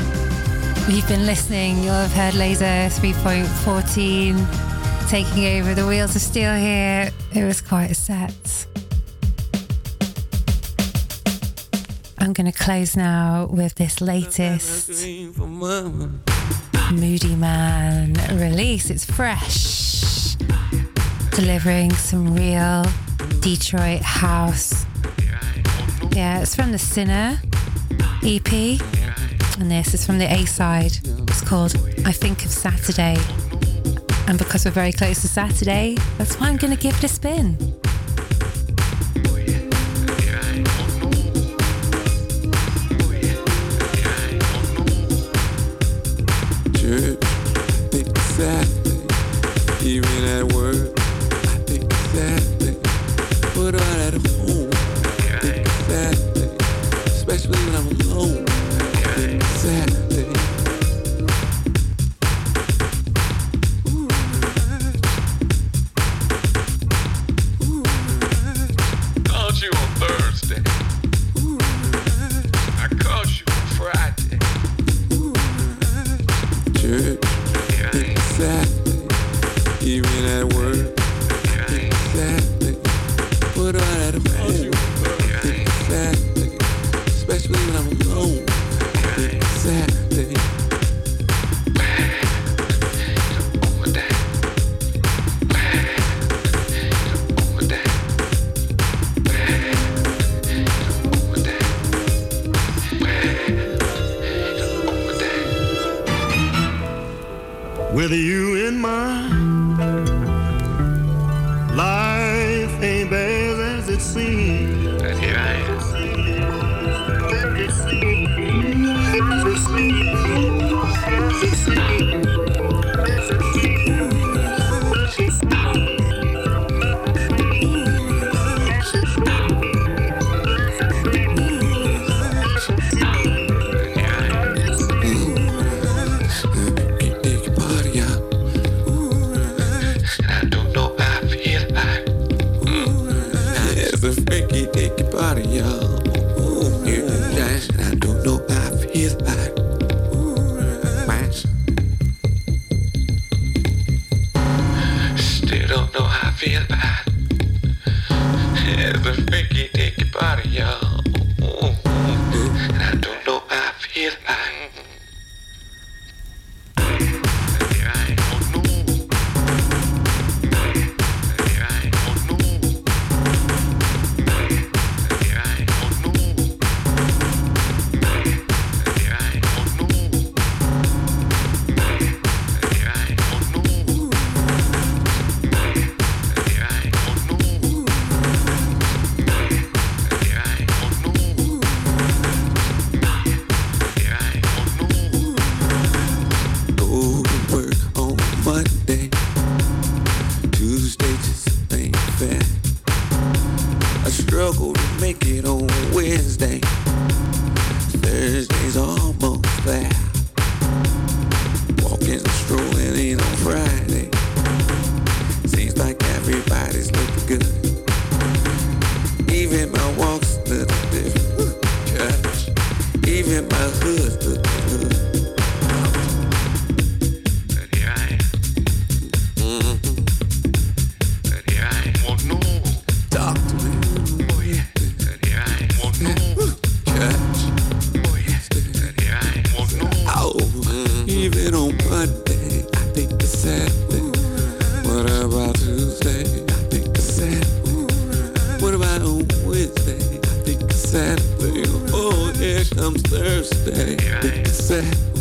You've been listening, you'll have heard Laser 3.14 taking over the wheels of steel here. It was quite a set. I'm going to close now with this latest Moodymann release. It's fresh, delivering some real Detroit house yeah, it's from the Sinner EP, and this is from the A side. It's called I Think of Saturday. And because we're very close to Saturday, that's why I'm going to give it a spin. Church, think of Saturday. said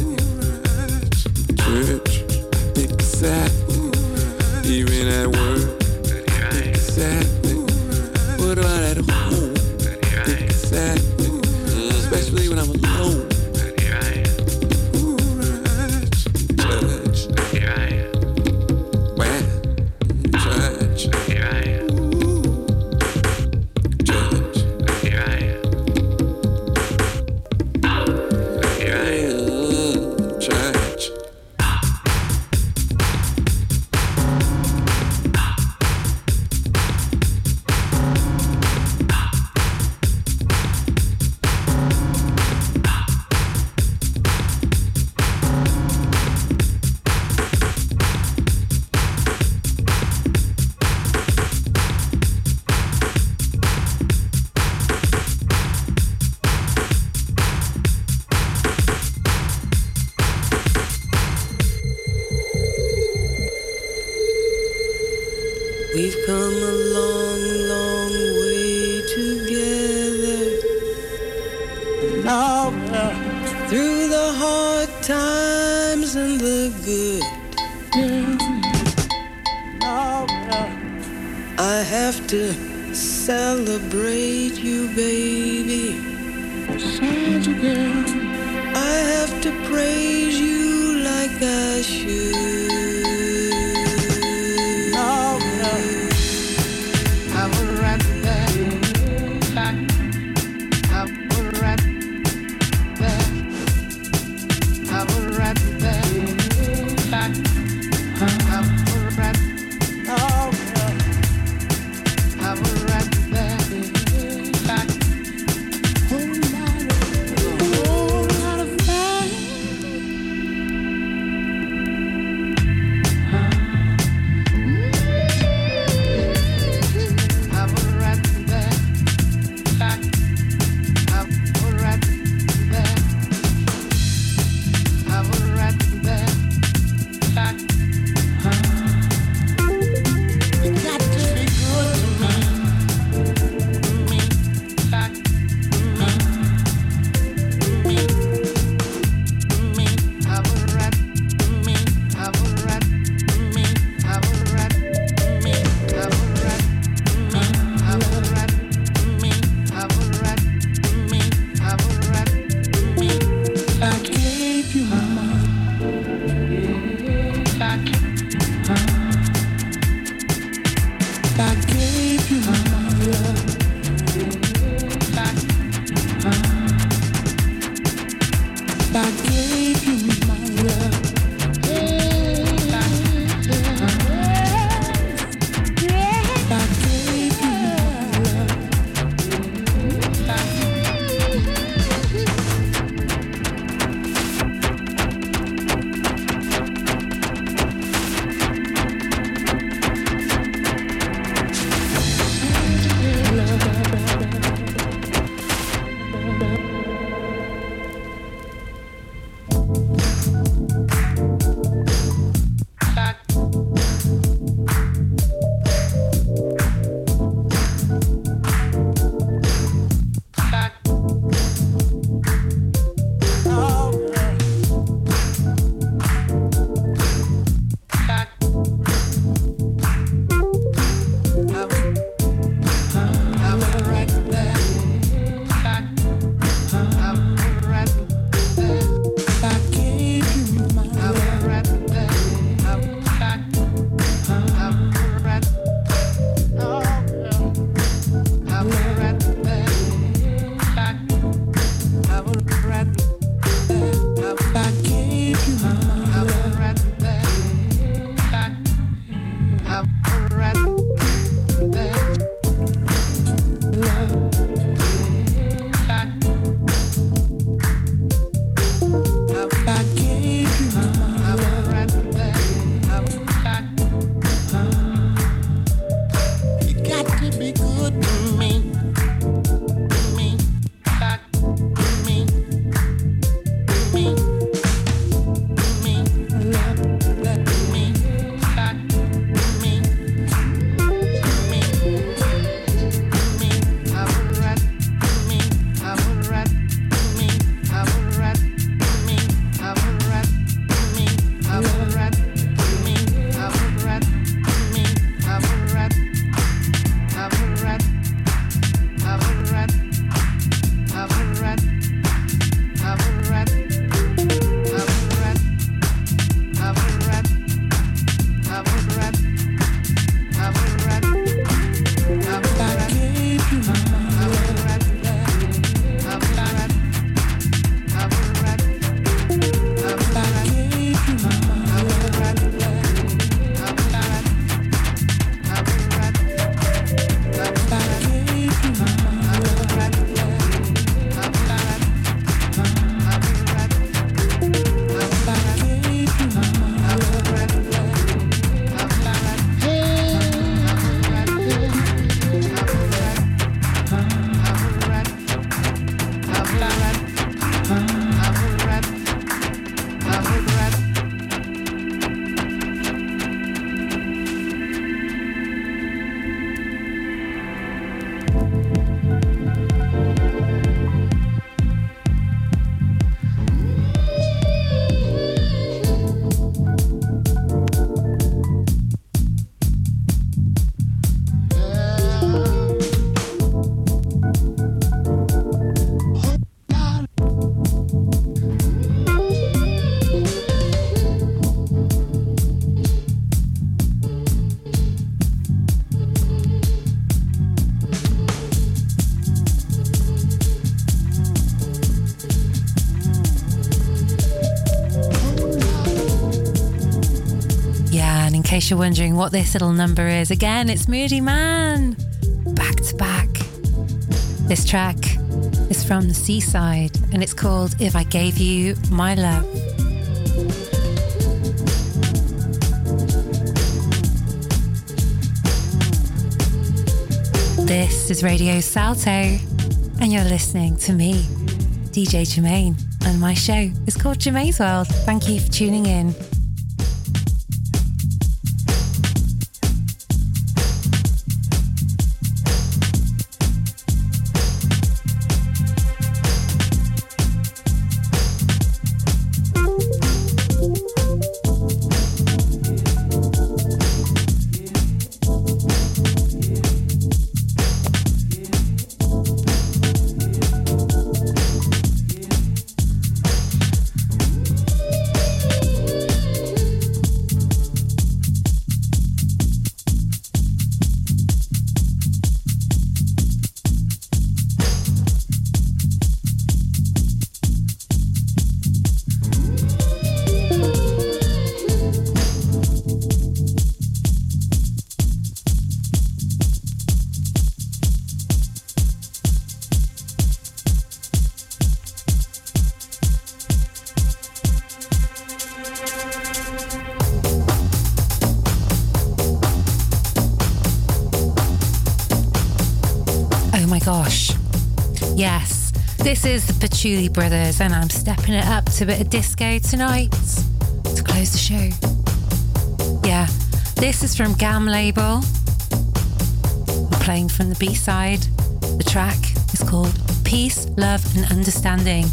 case you're wondering what this little number is, again, it's Moodymann, back to back. This track is from the seaside and it's called If I Gave You My Love. This is Radio Salto, and you're listening to me, DJ Germaine, and my show is called Germaine's World. Thank you for tuning in. Patchouli Brothers, and I'm stepping it up to a bit of disco tonight to close the show. Yeah, this is from Gam Label. We're playing from the B side. The track is called Peace, Love, and Understanding.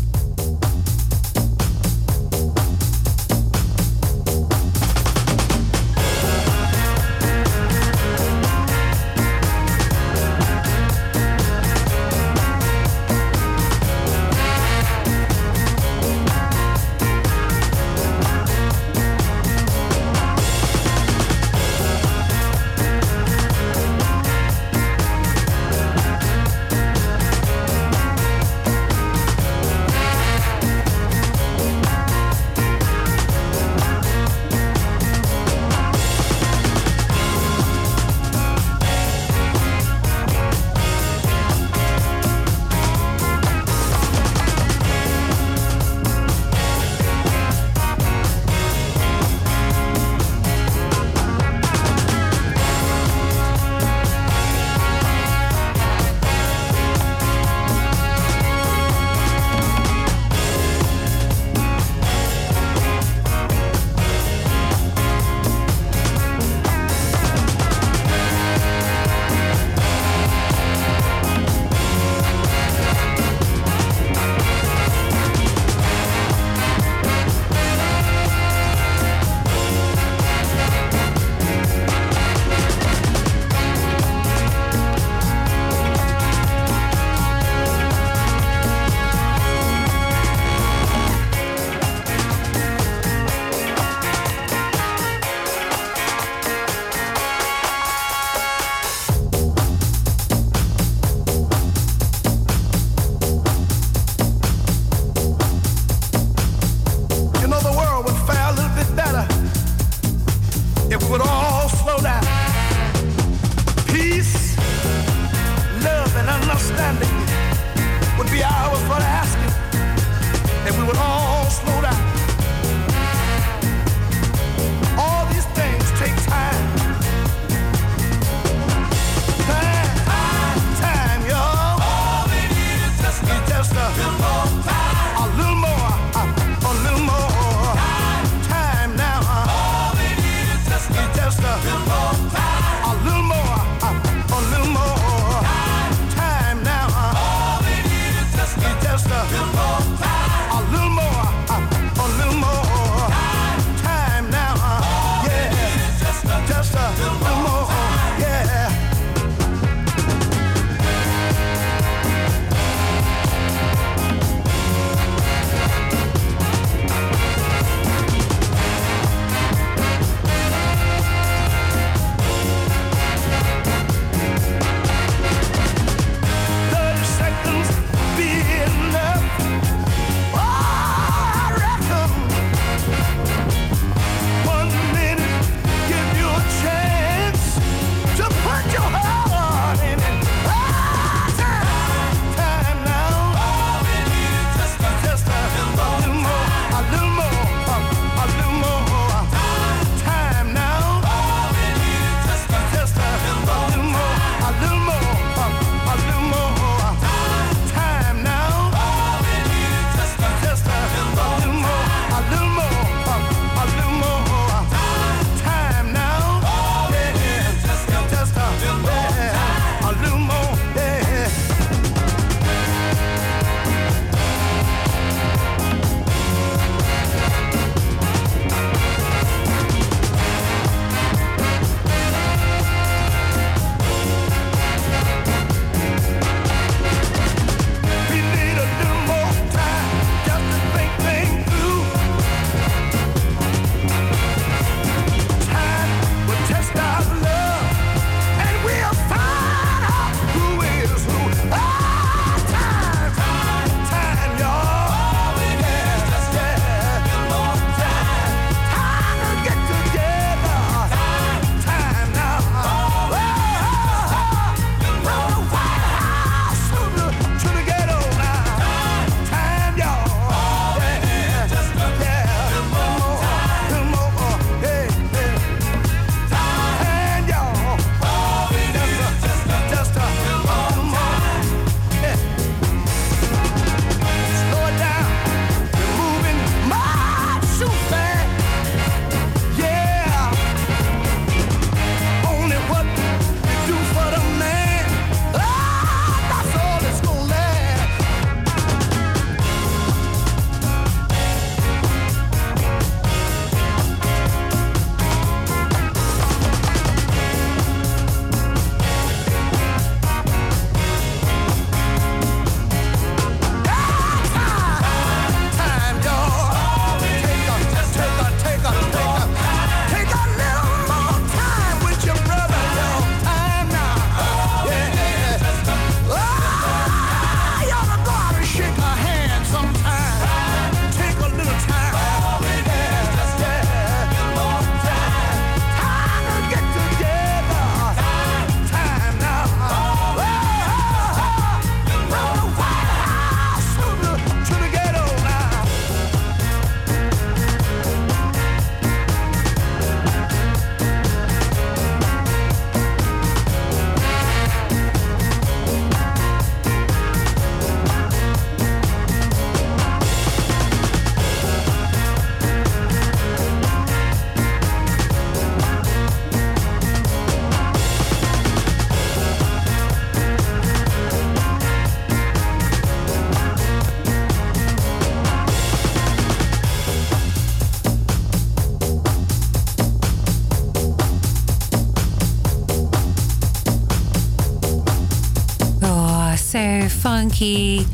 Funky,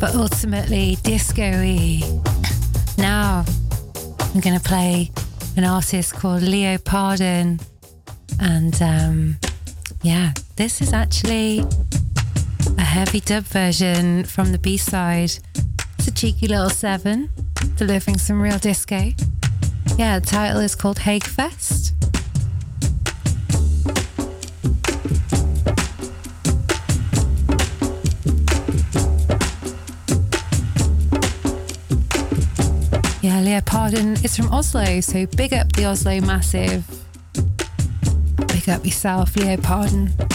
but ultimately disco-y. Now, I'm going to play an artist called Leo Pardon. And um, yeah, this is actually a heavy dub version from the B side. It's a cheeky little seven, delivering some real disco. Yeah, the title is called Hague Fest. Leo Pardon is from Oslo, so big up the Oslo Massive. Big up yourself, Leo Pardon.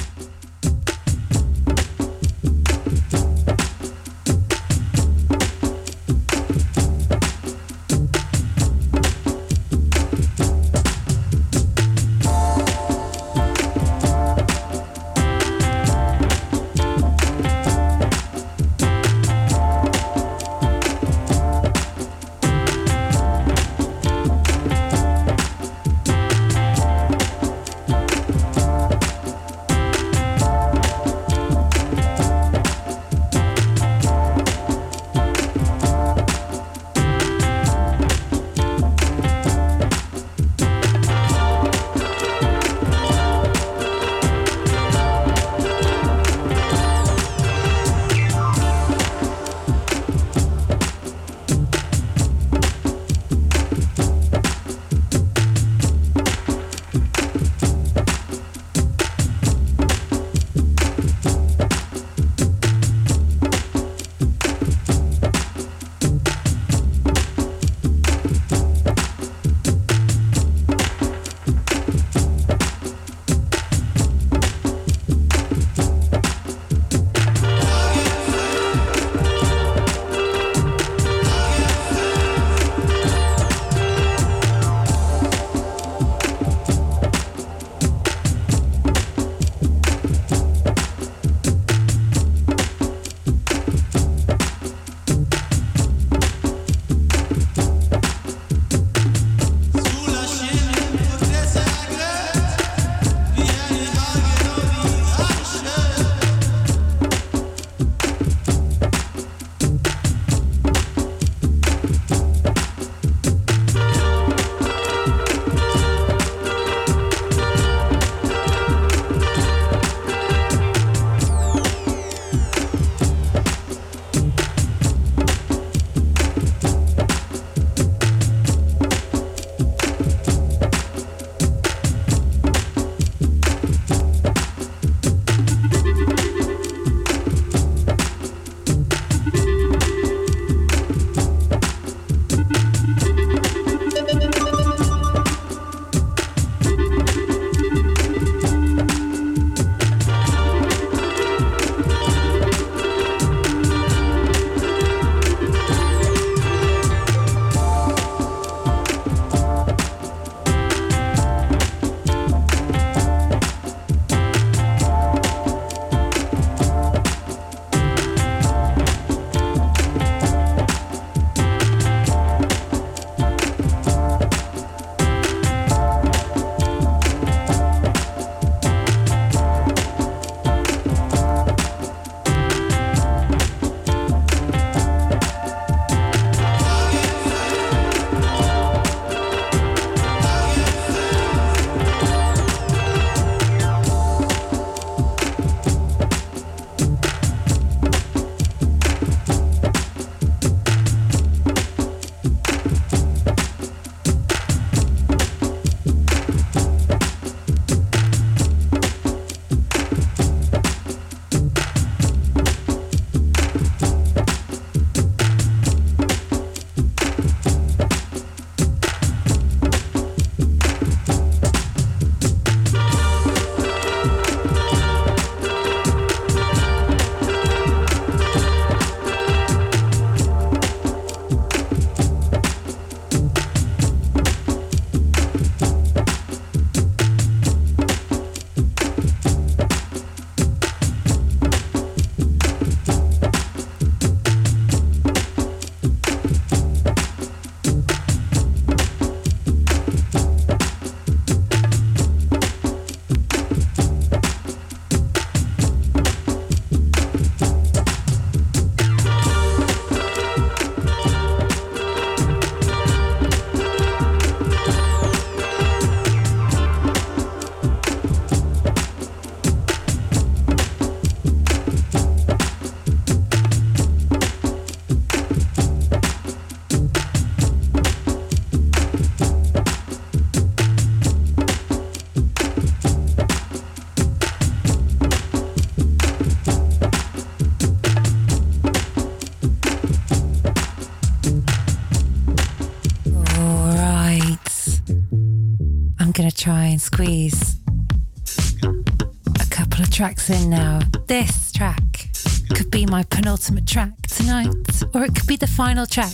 in now. This track could be my penultimate track tonight, or it could be the final track.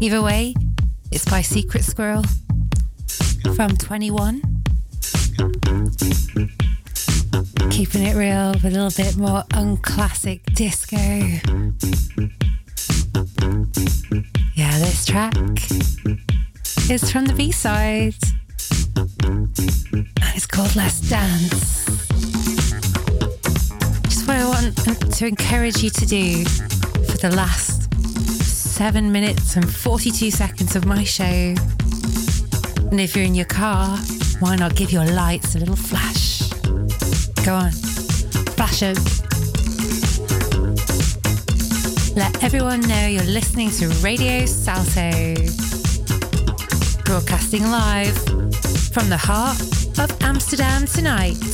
Either way, it's by Secret Squirrel from 21. Keeping it real with a little bit more unclassic disco. Yeah, this track is from the B side. And it's called Last Dance. to encourage you to do for the last seven minutes and 42 seconds of my show. And if you're in your car, why not give your lights a little flash? Go on, flash them. Let everyone know you're listening to Radio Salto, broadcasting live from the heart of Amsterdam tonight.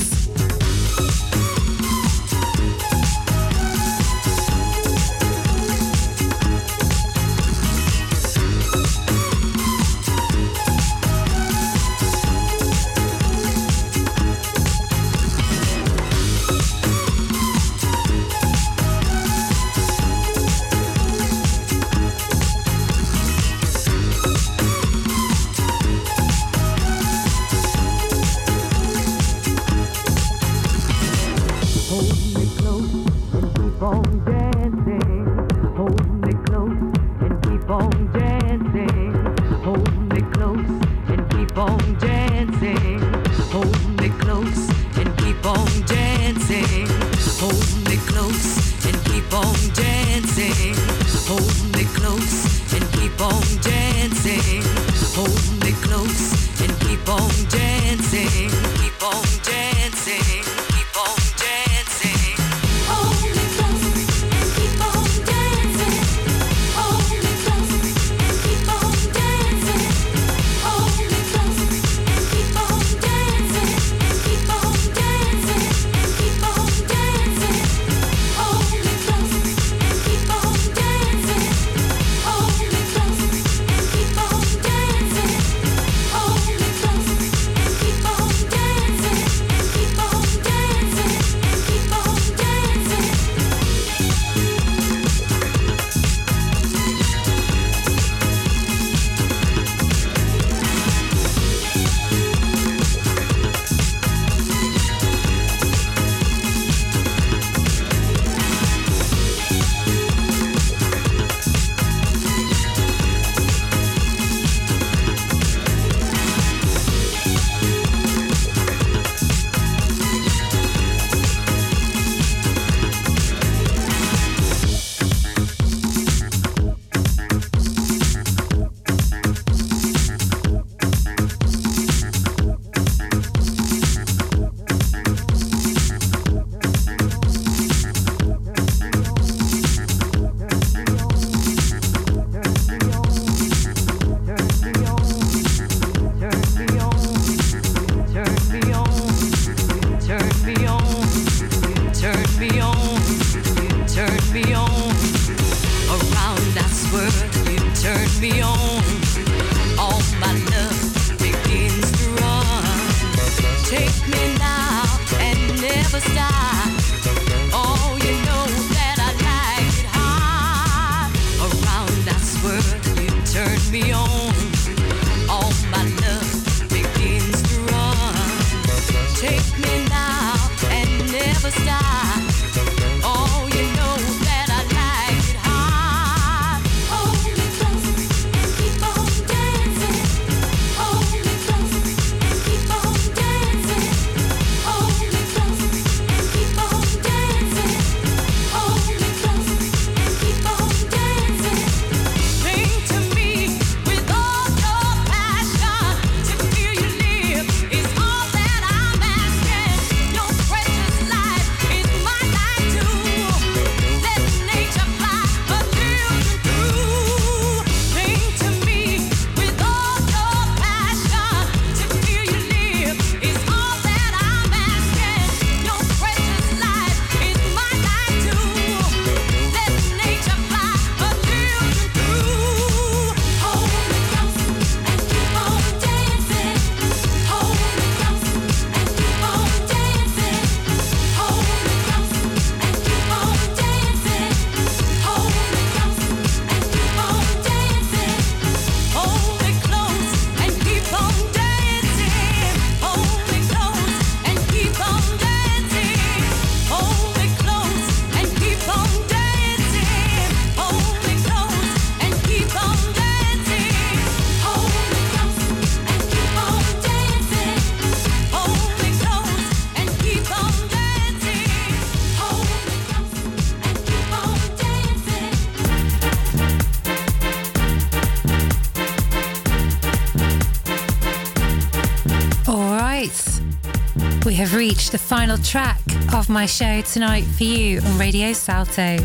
the final track of my show tonight for you on Radio Salto.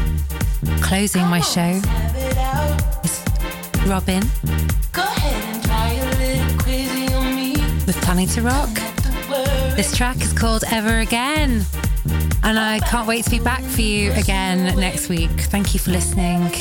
Closing my show is Robin. We're planning to rock. This track is called Ever Again. And I can't wait to be back for you again next week. Thank you for listening.